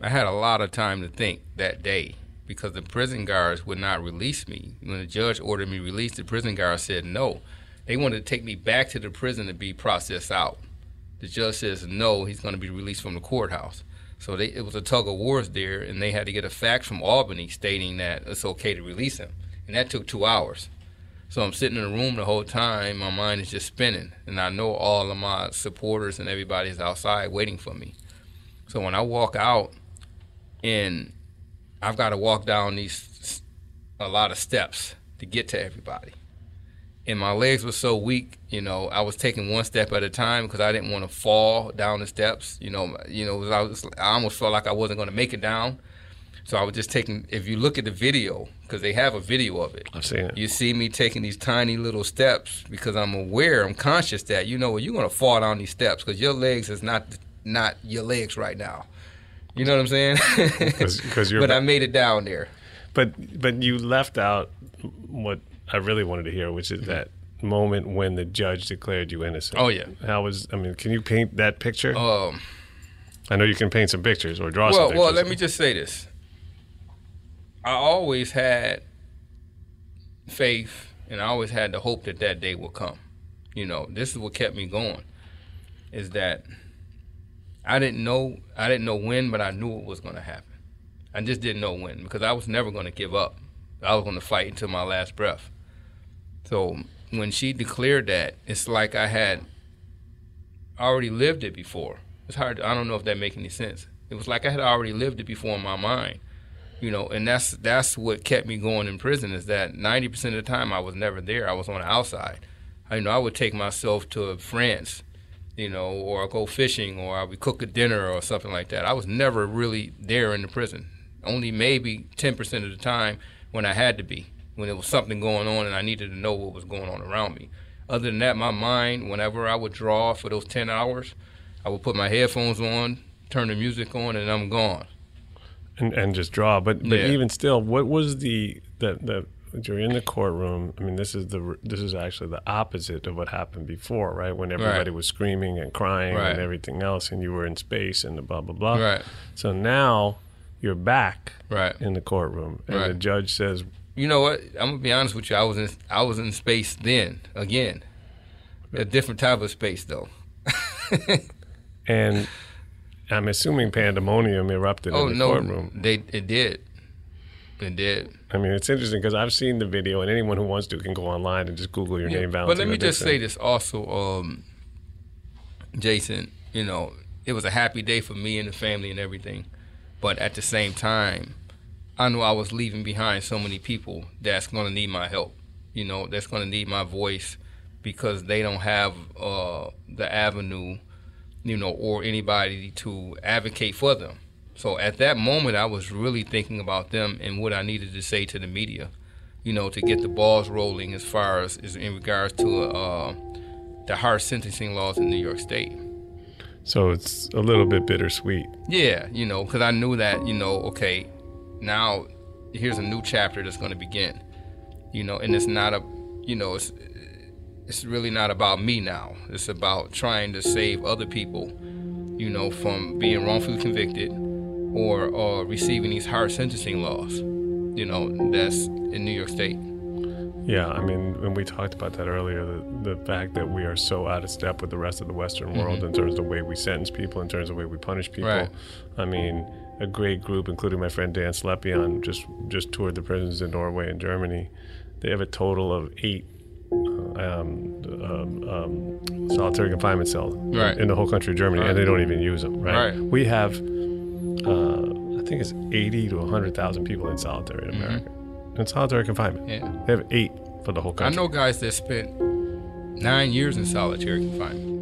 I had a lot of time to think that day because the prison guards would not release me. When the judge ordered me released, the prison guards said no. They wanted to take me back to the prison to be processed out. The judge says no, he's going to be released from the courthouse. So they, it was a tug of wars there, and they had to get a fax from Albany stating that it's okay to release him. And that took two hours. So I'm sitting in the room the whole time. My mind is just spinning, and I know all of my supporters and everybody is outside waiting for me. So when I walk out, and I've got to walk down these a lot of steps to get to everybody, and my legs were so weak, you know, I was taking one step at a time because I didn't want to fall down the steps. You know, you know, I was I almost felt like I wasn't going to make it down. So I was just taking. If you look at the video, because they have a video of it, I've seen it. you see me taking these tiny little steps because I'm aware, I'm conscious that you know well, you're gonna fall down these steps because your legs is not not your legs right now. You know what I'm saying? 'cause you're but I made it down there. But but you left out what I really wanted to hear, which is that moment when the judge declared you innocent. Oh, yeah. How was? I mean, can you paint that picture? Um, I know you can paint some pictures or draw well, some pictures. well, let me just say this. I always had faith and I always had the hope that that day would come. You know, this is what kept me going. Is that I didn't know I didn't know when, but I knew it was going to happen. I just didn't know when because I was never going to give up. I was going to fight until my last breath. So when she declared that, it's like I had already lived it before. It's hard. I don't know if that makes any sense. It was like I had already lived it before in my mind, you know. And that's that's what kept me going in prison. Is that ninety percent of the time I was never there. I was on the outside. I you know I would take myself to France, you know, or go fishing, or I would cook a dinner or something like that. I was never really there in the prison. Only maybe ten percent of the time when I had to be, when there was something going on and I needed to know what was going on around me. Other than that, my mind, whenever I would draw for those ten hours, I would put my headphones on, turn the music on, and I'm gone. And and just draw. But but Yeah. even still, what was the the the you're in the courtroom. I mean, this is the this is actually the opposite of what happened before, right? When everybody was screaming and crying Right. and everything else, and you were in space and the blah blah blah. Right. So now you're back Right. in the courtroom, and the judge says, You know what? I'm gonna be honest with you. I was in I was in space then again, a different type of space though. and I'm assuming pandemonium erupted oh in the no, courtroom. they it did, it did. I mean, it's interesting because I've seen the video, and anyone who wants to can go online and just Google your Yeah, name, But let me just say this also, um, Jason. You know, it was a happy day for me and the family and everything, but at the same time, I knew I was leaving behind so many people that's going to need my help. You know, that's going to need my voice because they don't have uh, the avenue, you know, or anybody to advocate for them. So at that moment, I was really thinking about them and what I needed to say to the media, you know, to get the balls rolling as far as, as in regards to uh, the harsh sentencing laws in New York State. So it's a little bit bittersweet. Yeah, you know, because I knew that, you know, okay, now here's a new chapter that's going to begin, you know, and it's not a, you know, it's it's really not about me now. It's about trying to save other people, you know, from being wrongfully convicted or or receiving these harsh sentencing laws, you know, that's in New York State. Yeah, I mean, when we talked about that earlier, the, the fact that we are so out of step with the rest of the Western world Mhm. in terms of the way we sentence people, in terms of the way we punish people. Right. I mean, a great group, including my friend Dan Slepian, just just toured the prisons in Norway and Germany. They have a total of eight uh, um, um, um, solitary confinement cells Right. in the whole country of Germany, Right. and they don't even use them. Right. Right. We have, uh, I think it's eighty to hundred thousand people in solitary in Mhm. America. In solitary confinement. Yeah. They have eight for the whole country. I know guys that spent nine years in solitary confinement.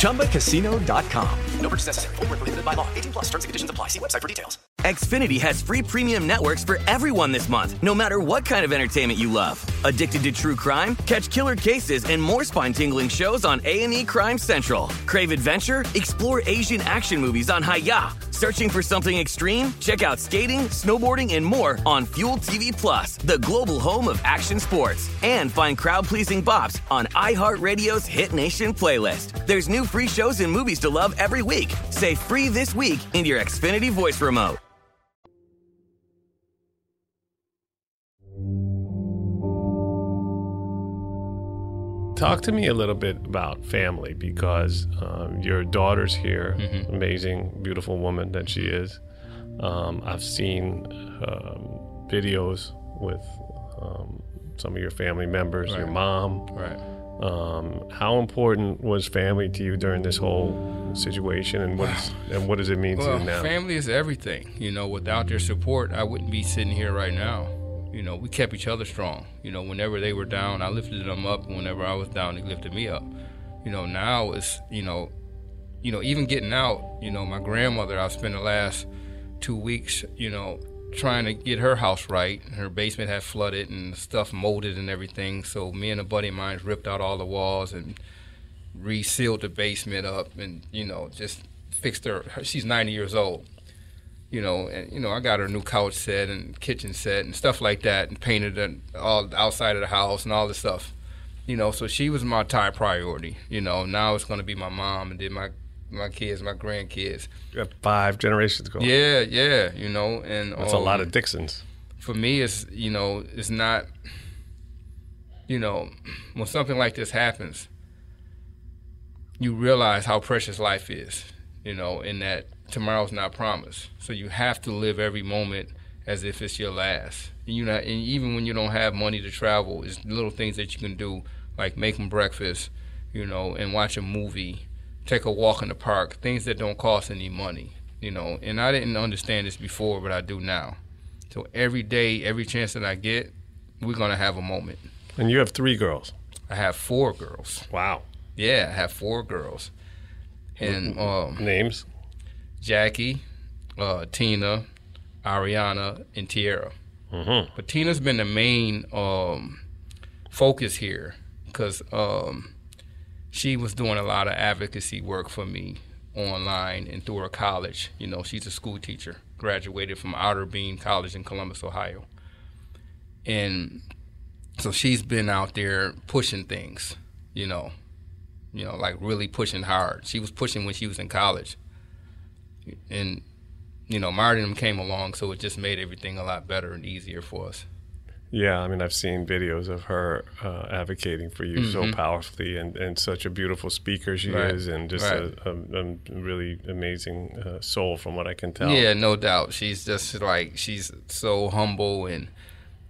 ChumbaCasino.com. No purchase necessary. Void where prohibited by law. 18 plus terms and conditions apply. See website for details. Xfinity has free premium networks for everyone this month, no matter what kind of entertainment you love. Addicted to true crime? Catch killer cases and more spine-tingling shows on A&E Crime Central. Crave adventure? Explore Asian action movies on Hi-YAH. Searching for something extreme? Check out skating, snowboarding, and more on Fuel TV Plus, the global home of action sports. And find crowd-pleasing bops on iHeartRadio's Hit Nation playlist. There's new free shows and movies to love every week. Say free this week in your Xfinity voice remote. Talk to me a little bit about family because um, your daughter's here, Mm-hmm. amazing, beautiful woman that she is. Um, I've seen um, videos with um, some of your family members, your mom. Right. Um, how important was family to you during this whole situation, and what's and what does it mean to you now? family is everything. You know, without their support, I wouldn't be sitting here right now. You know, we kept each other strong. You know, whenever they were down, I lifted them up. Whenever I was down, they lifted me up. You know, now it's you know, you know, even getting out. You know, my grandmother, I've spent the last two weeks, you know, trying to get her house right. Her basement had flooded and stuff molded and everything. So me and a buddy of mine ripped out all the walls and resealed the basement up and you know just fixed her. she's 90 years old. You know, and you know I got her new couch set and kitchen set and stuff like that, and painted all outside of the house and all this stuff. You know, so she was my top priority. You know, now it's going to be my mom and then my my kids, my grandkids. Five generations going. Yeah, yeah, you know, and That's a lot um, of Dixons. For me, it's you know, it's not. You know, when something like this happens, you realize how precious life is. You know, in that tomorrow's not promised. So you have to live every moment as if it's your last. And you know, and even when you don't have money to travel, it's little things that you can do, like making breakfast, you know, and watch a movie, take a walk in the park, things that don't cost any money, you know. And I didn't understand this before, but I do now. So every day, every chance that I get, we're gonna have a moment. And you have three girls. I have four girls. Wow. Yeah, I have four girls. And um, names? Jackie, uh, Tina, Ariana, and Tierra. Mm-hmm. But Tina's been the main um, focus here because um, she was doing a lot of advocacy work for me online and through her college. You know, she's a school teacher, graduated from Otterbein College in Columbus, Ohio. And so she's been out there pushing things, you know, you know, like really pushing hard. She was pushing when she was in college. And, you know, Martin came along, so it just made everything a lot better and easier for us. Yeah, I mean, I've seen videos of her uh, advocating for you so Mhm. powerfully, and, and such a beautiful speaker she Right, is, and just right. a, a, a really amazing uh, soul, from what I can tell. Yeah, no doubt. She's just like she's so humble and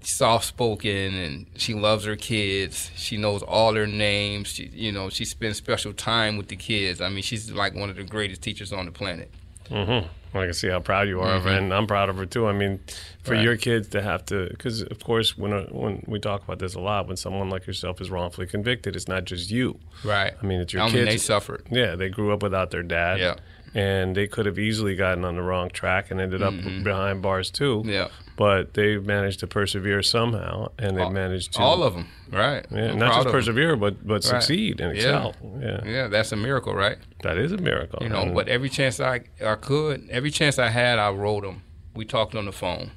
soft spoken, and she loves her kids. She knows all their names. She, you know, she spends special time with the kids. I mean, she's like one of the greatest teachers on the planet. Mm-hmm. I can see how proud you are of her, Mhm. and I'm proud of her too. I mean, for Right. your kids to have to, because of course, when uh, when we talk about this a lot, when someone like yourself is wrongfully convicted, it's not just you. Right. I mean, it's your I mean, kids. they suffered. Yeah, they grew up without their dad. Yeah. And they could have easily gotten on the wrong track and ended up Mhm. behind bars too. Yeah. But they managed to persevere somehow, and they managed to All of them, right? Yeah, I'm not just persevere, but but Right. succeed and Yeah. excel. Yeah. yeah, that's a miracle, right? That is a miracle. You know, And- but every chance I I could, every chance I had, I wrote them. We talked on the phone,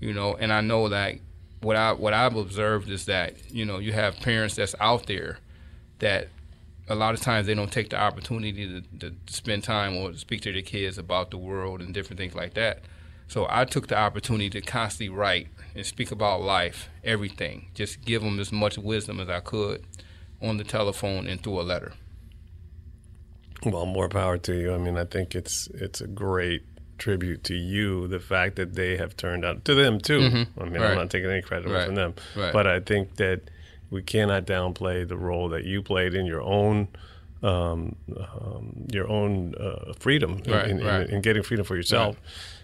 you know, and I know that what I what I've observed is that you know you have parents that's out there that a lot of times they don't take the opportunity to, to spend time or speak to their kids about the world and different things like that. So I took the opportunity to constantly write and speak about life, everything, just give them as much wisdom as I could on the telephone and through a letter. Well, more power to you. I mean, I think it's it's a great tribute to you, the fact that they have turned out to them too. Mhm. I mean, Right. I'm not taking any credit away Right. from them, Right. but I think that we cannot downplay the role that you played in your own. Um, um, your own uh, freedom in, Right, in, in- right. in getting freedom for yourself,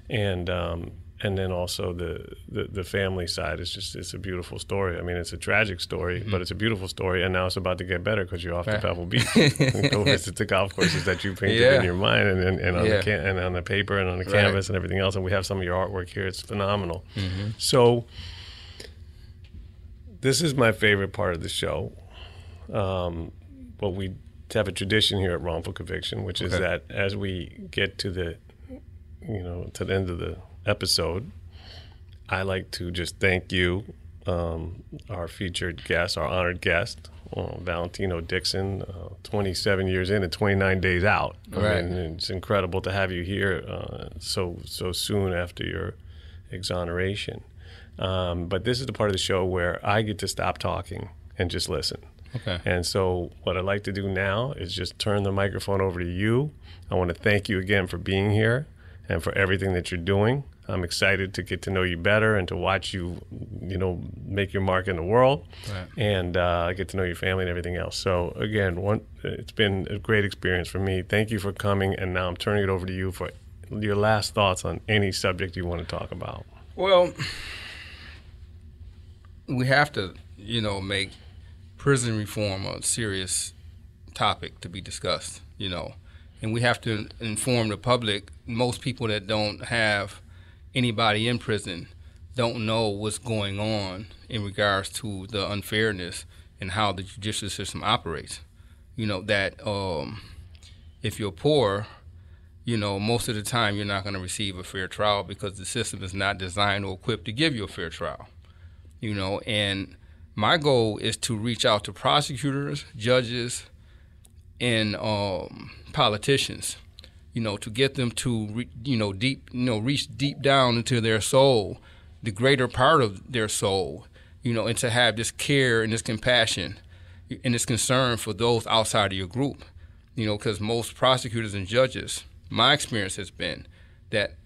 and um, and then also the, the, the family side is just it's a beautiful story. I mean, it's a tragic story, mm-hmm. but it's a beautiful story. And now it's about to get better because you're off right. to Pebble Beach. go visit the golf courses that you painted yeah. in your mind and, and, and on yeah. the can- and on the paper and on the canvas and everything else. And we have some of your artwork here. It's phenomenal. Mm-hmm. So this is my favorite part of the show. Um, what we have a tradition here at Wrongful Conviction, which is okay. that as we get to the you know to the end of the episode, I like to just thank you, um, our featured guest, our honored guest, uh, Valentino Dixon, uh, 27 years in and 29 days out. Right. I mean, it's incredible to have you here uh, so so soon after your exoneration. Um, but this is the part of the show where I get to stop talking and just listen. Okay. And so, what I'd like to do now is just turn the microphone over to you. I want to thank you again for being here and for everything that you're doing. I'm excited to get to know you better and to watch you, you know, make your mark in the world, right. and uh, get to know your family and everything else. So again, one, it's been a great experience for me. Thank you for coming, and now I'm turning it over to you for your last thoughts on any subject you want to talk about. Well, we have to, you know, make prison reform a serious topic to be discussed. You know, and we have to inform the public. Most people that don't have anybody in prison don't know what's going on in regards to the unfairness and how the judicial system operates. You know that um, if you're poor, you know most of the time you're not going to receive a fair trial because the system is not designed or equipped to give you a fair trial. You know, and my goal is to reach out to prosecutors, judges, and um, politicians, you know, to get them to, re, you know, deep, you know, reach deep down into their soul, the greater part of their soul, you know, and to have this care and this compassion and this concern for those outside of your group, you know, because most prosecutors and judges, my experience has been that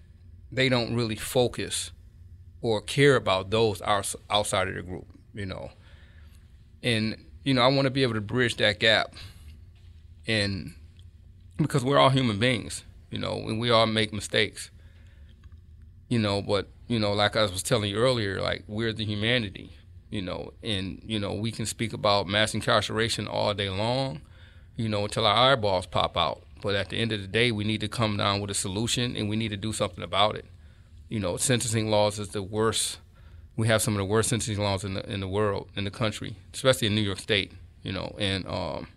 they don't really focus or care about those outside of the group, you know. And, you know, I want to be able to bridge that gap and because we're all human beings, you know, and we all make mistakes. You know, but you know, like I was telling you earlier, like we're the humanity, you know, and you know we can speak about mass incarceration all day long, you know, until our eyeballs pop out. But at the end of the day, we need to come down with a solution, and we need to do something about it. You know, sentencing laws is the worst. We have some of the worst sentencing laws in the in the world, in the country, especially in New York State. You know, and um,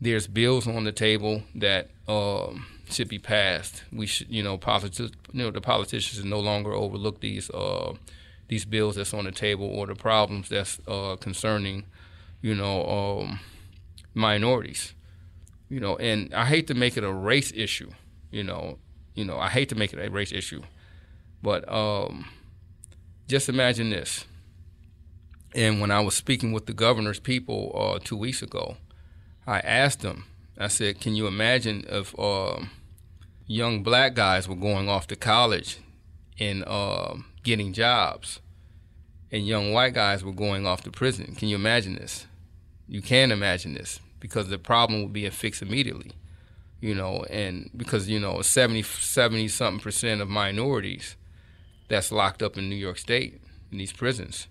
there's bills on the table that um, should be passed. We should, you know, politics, you know, the politicians no longer overlook these uh, these bills that's on the table or the problems that's uh, concerning, you know, um, minorities. You know, and I hate to make it a race issue. You know, you know, I hate to make it a race issue, but um, just imagine this. And when I was speaking with the governor's people uh, two weeks ago, I asked him, I said, can you imagine if uh, young black guys were going off to college and uh, getting jobs and young white guys were going off to prison? Can you imagine this? You can imagine this because the problem would be fixed immediately, you know, and because, you know, 70, 70 something percent of minorities that's locked up in New York State in these prisons,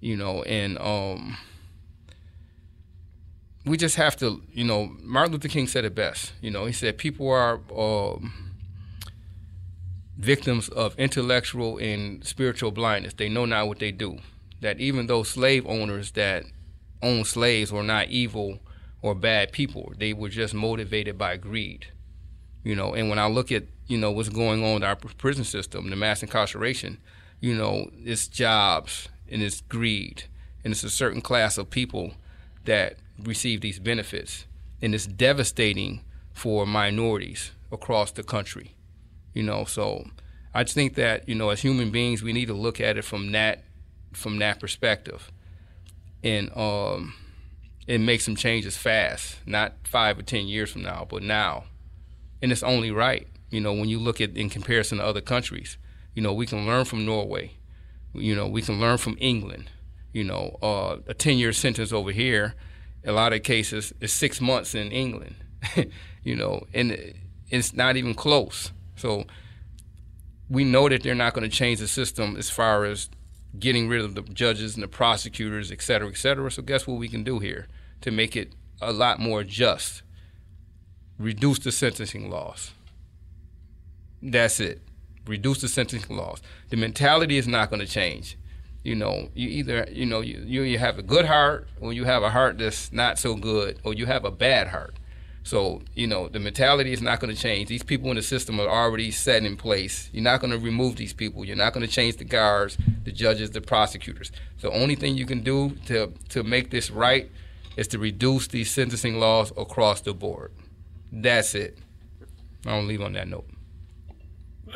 you know, and, um, we just have to, you know, Martin Luther King said it best. You know, he said people are um, victims of intellectual and spiritual blindness. They know not what they do. That even though slave owners that own slaves were not evil or bad people, they were just motivated by greed. You know, and when I look at, you know, what's going on with our prison system, the mass incarceration, you know, it's jobs and it's greed. And it's a certain class of people that receive these benefits, and it's devastating for minorities across the country. You know, so I just think that you know, as human beings, we need to look at it from that from that perspective, and um, and make some changes fast, not five or ten years from now, but now, and it's only right. You know, when you look at in comparison to other countries, you know, we can learn from Norway. You know, we can learn from England. You know, uh, a ten year sentence over here a lot of cases is six months in England, you know, and it's not even close. So we know that they're not going to change the system as far as getting rid of the judges and the prosecutors, et cetera, et cetera. So guess what we can do here to make it a lot more just? Reduce the sentencing laws. That's it. Reduce the sentencing laws. The mentality is not going to change. You know, you either you know you, you have a good heart or you have a heart that's not so good or you have a bad heart. So, you know, the mentality is not going to change. These people in the system are already set in place. You're not going to remove these people. You're not going to change the guards, the judges, the prosecutors. The only thing you can do to, to make this right is to reduce these sentencing laws across the board. That's it. I'll leave on that note.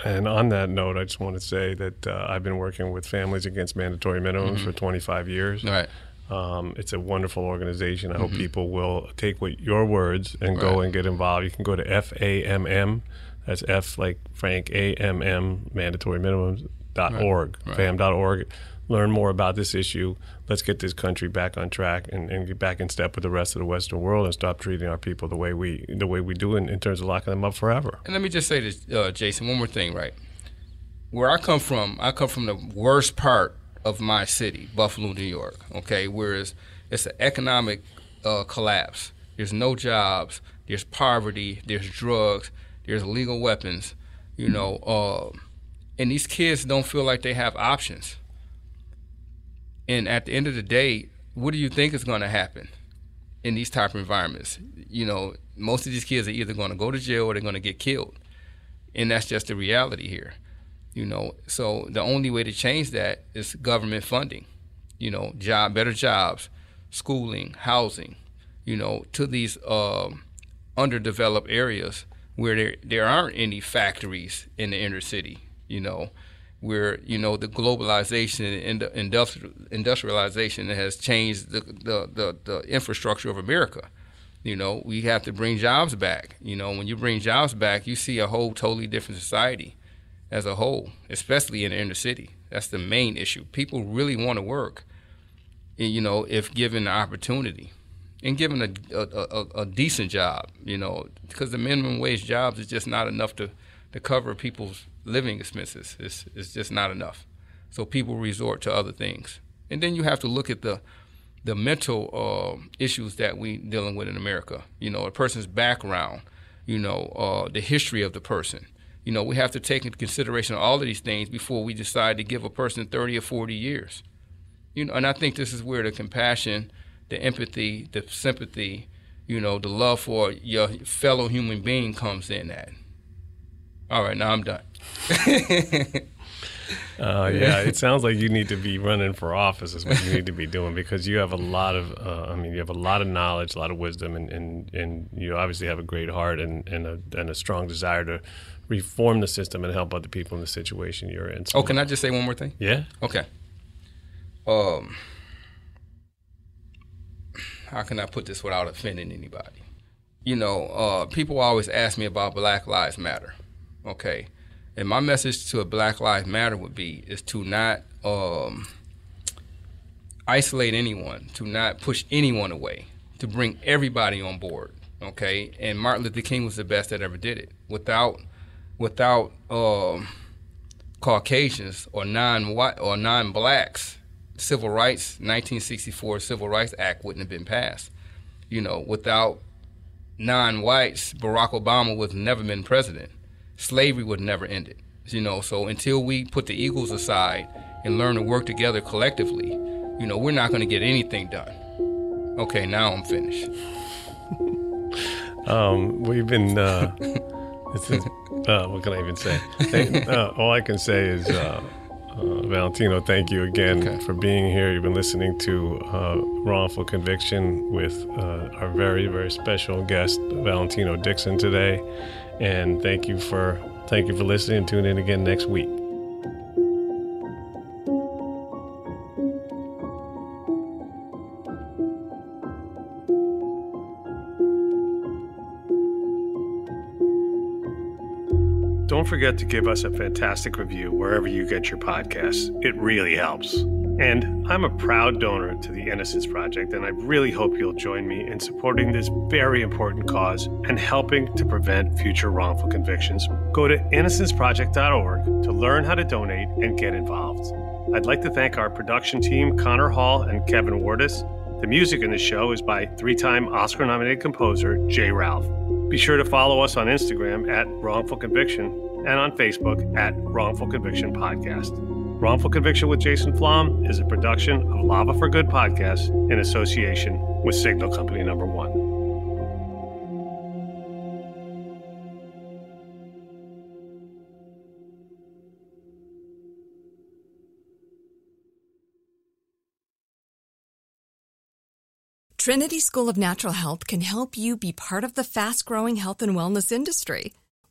And on that note, I just want to say that uh, I've been working with Families Against Mandatory Minimums Mhm. for 25 years. Right. Um, it's a wonderful organization. I hope Mhm. people will take what your words and go and get involved. You can go to FAMM, that's F like Frank, AMM, mandatory minimums dot org, Right. famm.org. Learn more about this issue. Let's get this country back on track and, and get back in step with the rest of the Western world and stop treating our people the way we the way we do in, in terms of locking them up forever. And let me just say this, uh, Jason, one more thing, right? Where I come from, I come from the worst part of my city, Buffalo, New York. Okay, whereas it's an economic uh, collapse. There's no jobs. There's poverty. There's drugs. There's illegal weapons. You know, uh, and these kids don't feel like they have options. And at the end of the day, what do you think is going to happen in these type of environments? You know, most of these kids are either going to go to jail or they're going to get killed, and that's just the reality here. You know, so the only way to change that is government funding. You know, job, better jobs, schooling, housing. You know, to these um, underdeveloped areas where there there aren't any factories in the inner city. You know, where you know the globalization and industrialization has changed the, the, the, the infrastructure of America. You know, we have to bring jobs back. You know, when you bring jobs back, you see a whole totally different society as a whole, especially in the inner city. That's the main issue. People really want to work, you know, if given the opportunity and given a, a, a, a decent job, you know, because the minimum wage jobs is just not enough to, to cover people's living expenses. It's, it's just not enough. So people resort to other things. And then you have to look at the the mental uh, issues that we dealing with in America. You know, a person's background, you know, uh, the history of the person. You know, we have to take into consideration all of these things before we decide to give a person 30 or 40 years. You know, and I think this is where the compassion, the empathy, the sympathy, you know, the love for your fellow human being comes in at. All right, now I'm done. Uh, yeah, it sounds like you need to be running for office is what you need to be doing because you have a lot of, uh, I mean, you have a lot of knowledge, a lot of wisdom, and, and, and you obviously have a great heart and, and, a, and a strong desire to reform the system and help other people in the situation you're in. So, Oh, can I just say one more thing? Yeah. Okay. Um, how can I put this without offending anybody? You know, uh, people always ask me about Black Lives Matter. Okay, and my message to a Black Lives Matter would be is to not um, isolate anyone, to not push anyone away, to bring everybody on board. Okay, and Martin Luther King was the best that ever did it. Without, without um, Caucasians or non-white or non-blacks, civil rights 1964 Civil Rights Act wouldn't have been passed. You know, without non-whites, Barack Obama would have never been president. Slavery would never ended. You know, so until we put the egos aside and learn to work together collectively, you know, we're not going to get anything done. Okay, now I'm finished. Um, we've been. Uh, this is, uh, what can I even say? Uh, all I can say is, uh, uh, Valentino, thank you again for being here. You've been listening to uh, Wrongful Conviction with uh, our very, very special guest, Valentino Dixon, today. And thank you for thank you for listening. Tune in again next week. Don't forget to give us a fantastic review wherever you get your podcasts. It really helps. And I'm a proud donor to the Innocence Project, and I really hope you'll join me in supporting this very important cause and helping to prevent future wrongful convictions. Go to innocenceproject.org to learn how to donate and get involved. I'd like to thank our production team, Connor Hall and Kevin Wardis. The music in the show is by three time Oscar nominated composer J. Ralph. Be sure to follow us on Instagram at Wrongful Conviction and on Facebook at Wrongful Conviction Podcast. Wrongful Conviction with Jason Flom is a production of Lava for Good podcast in association with Signal Company Number One. Trinity School of Natural Health can help you be part of the fast growing health and wellness industry.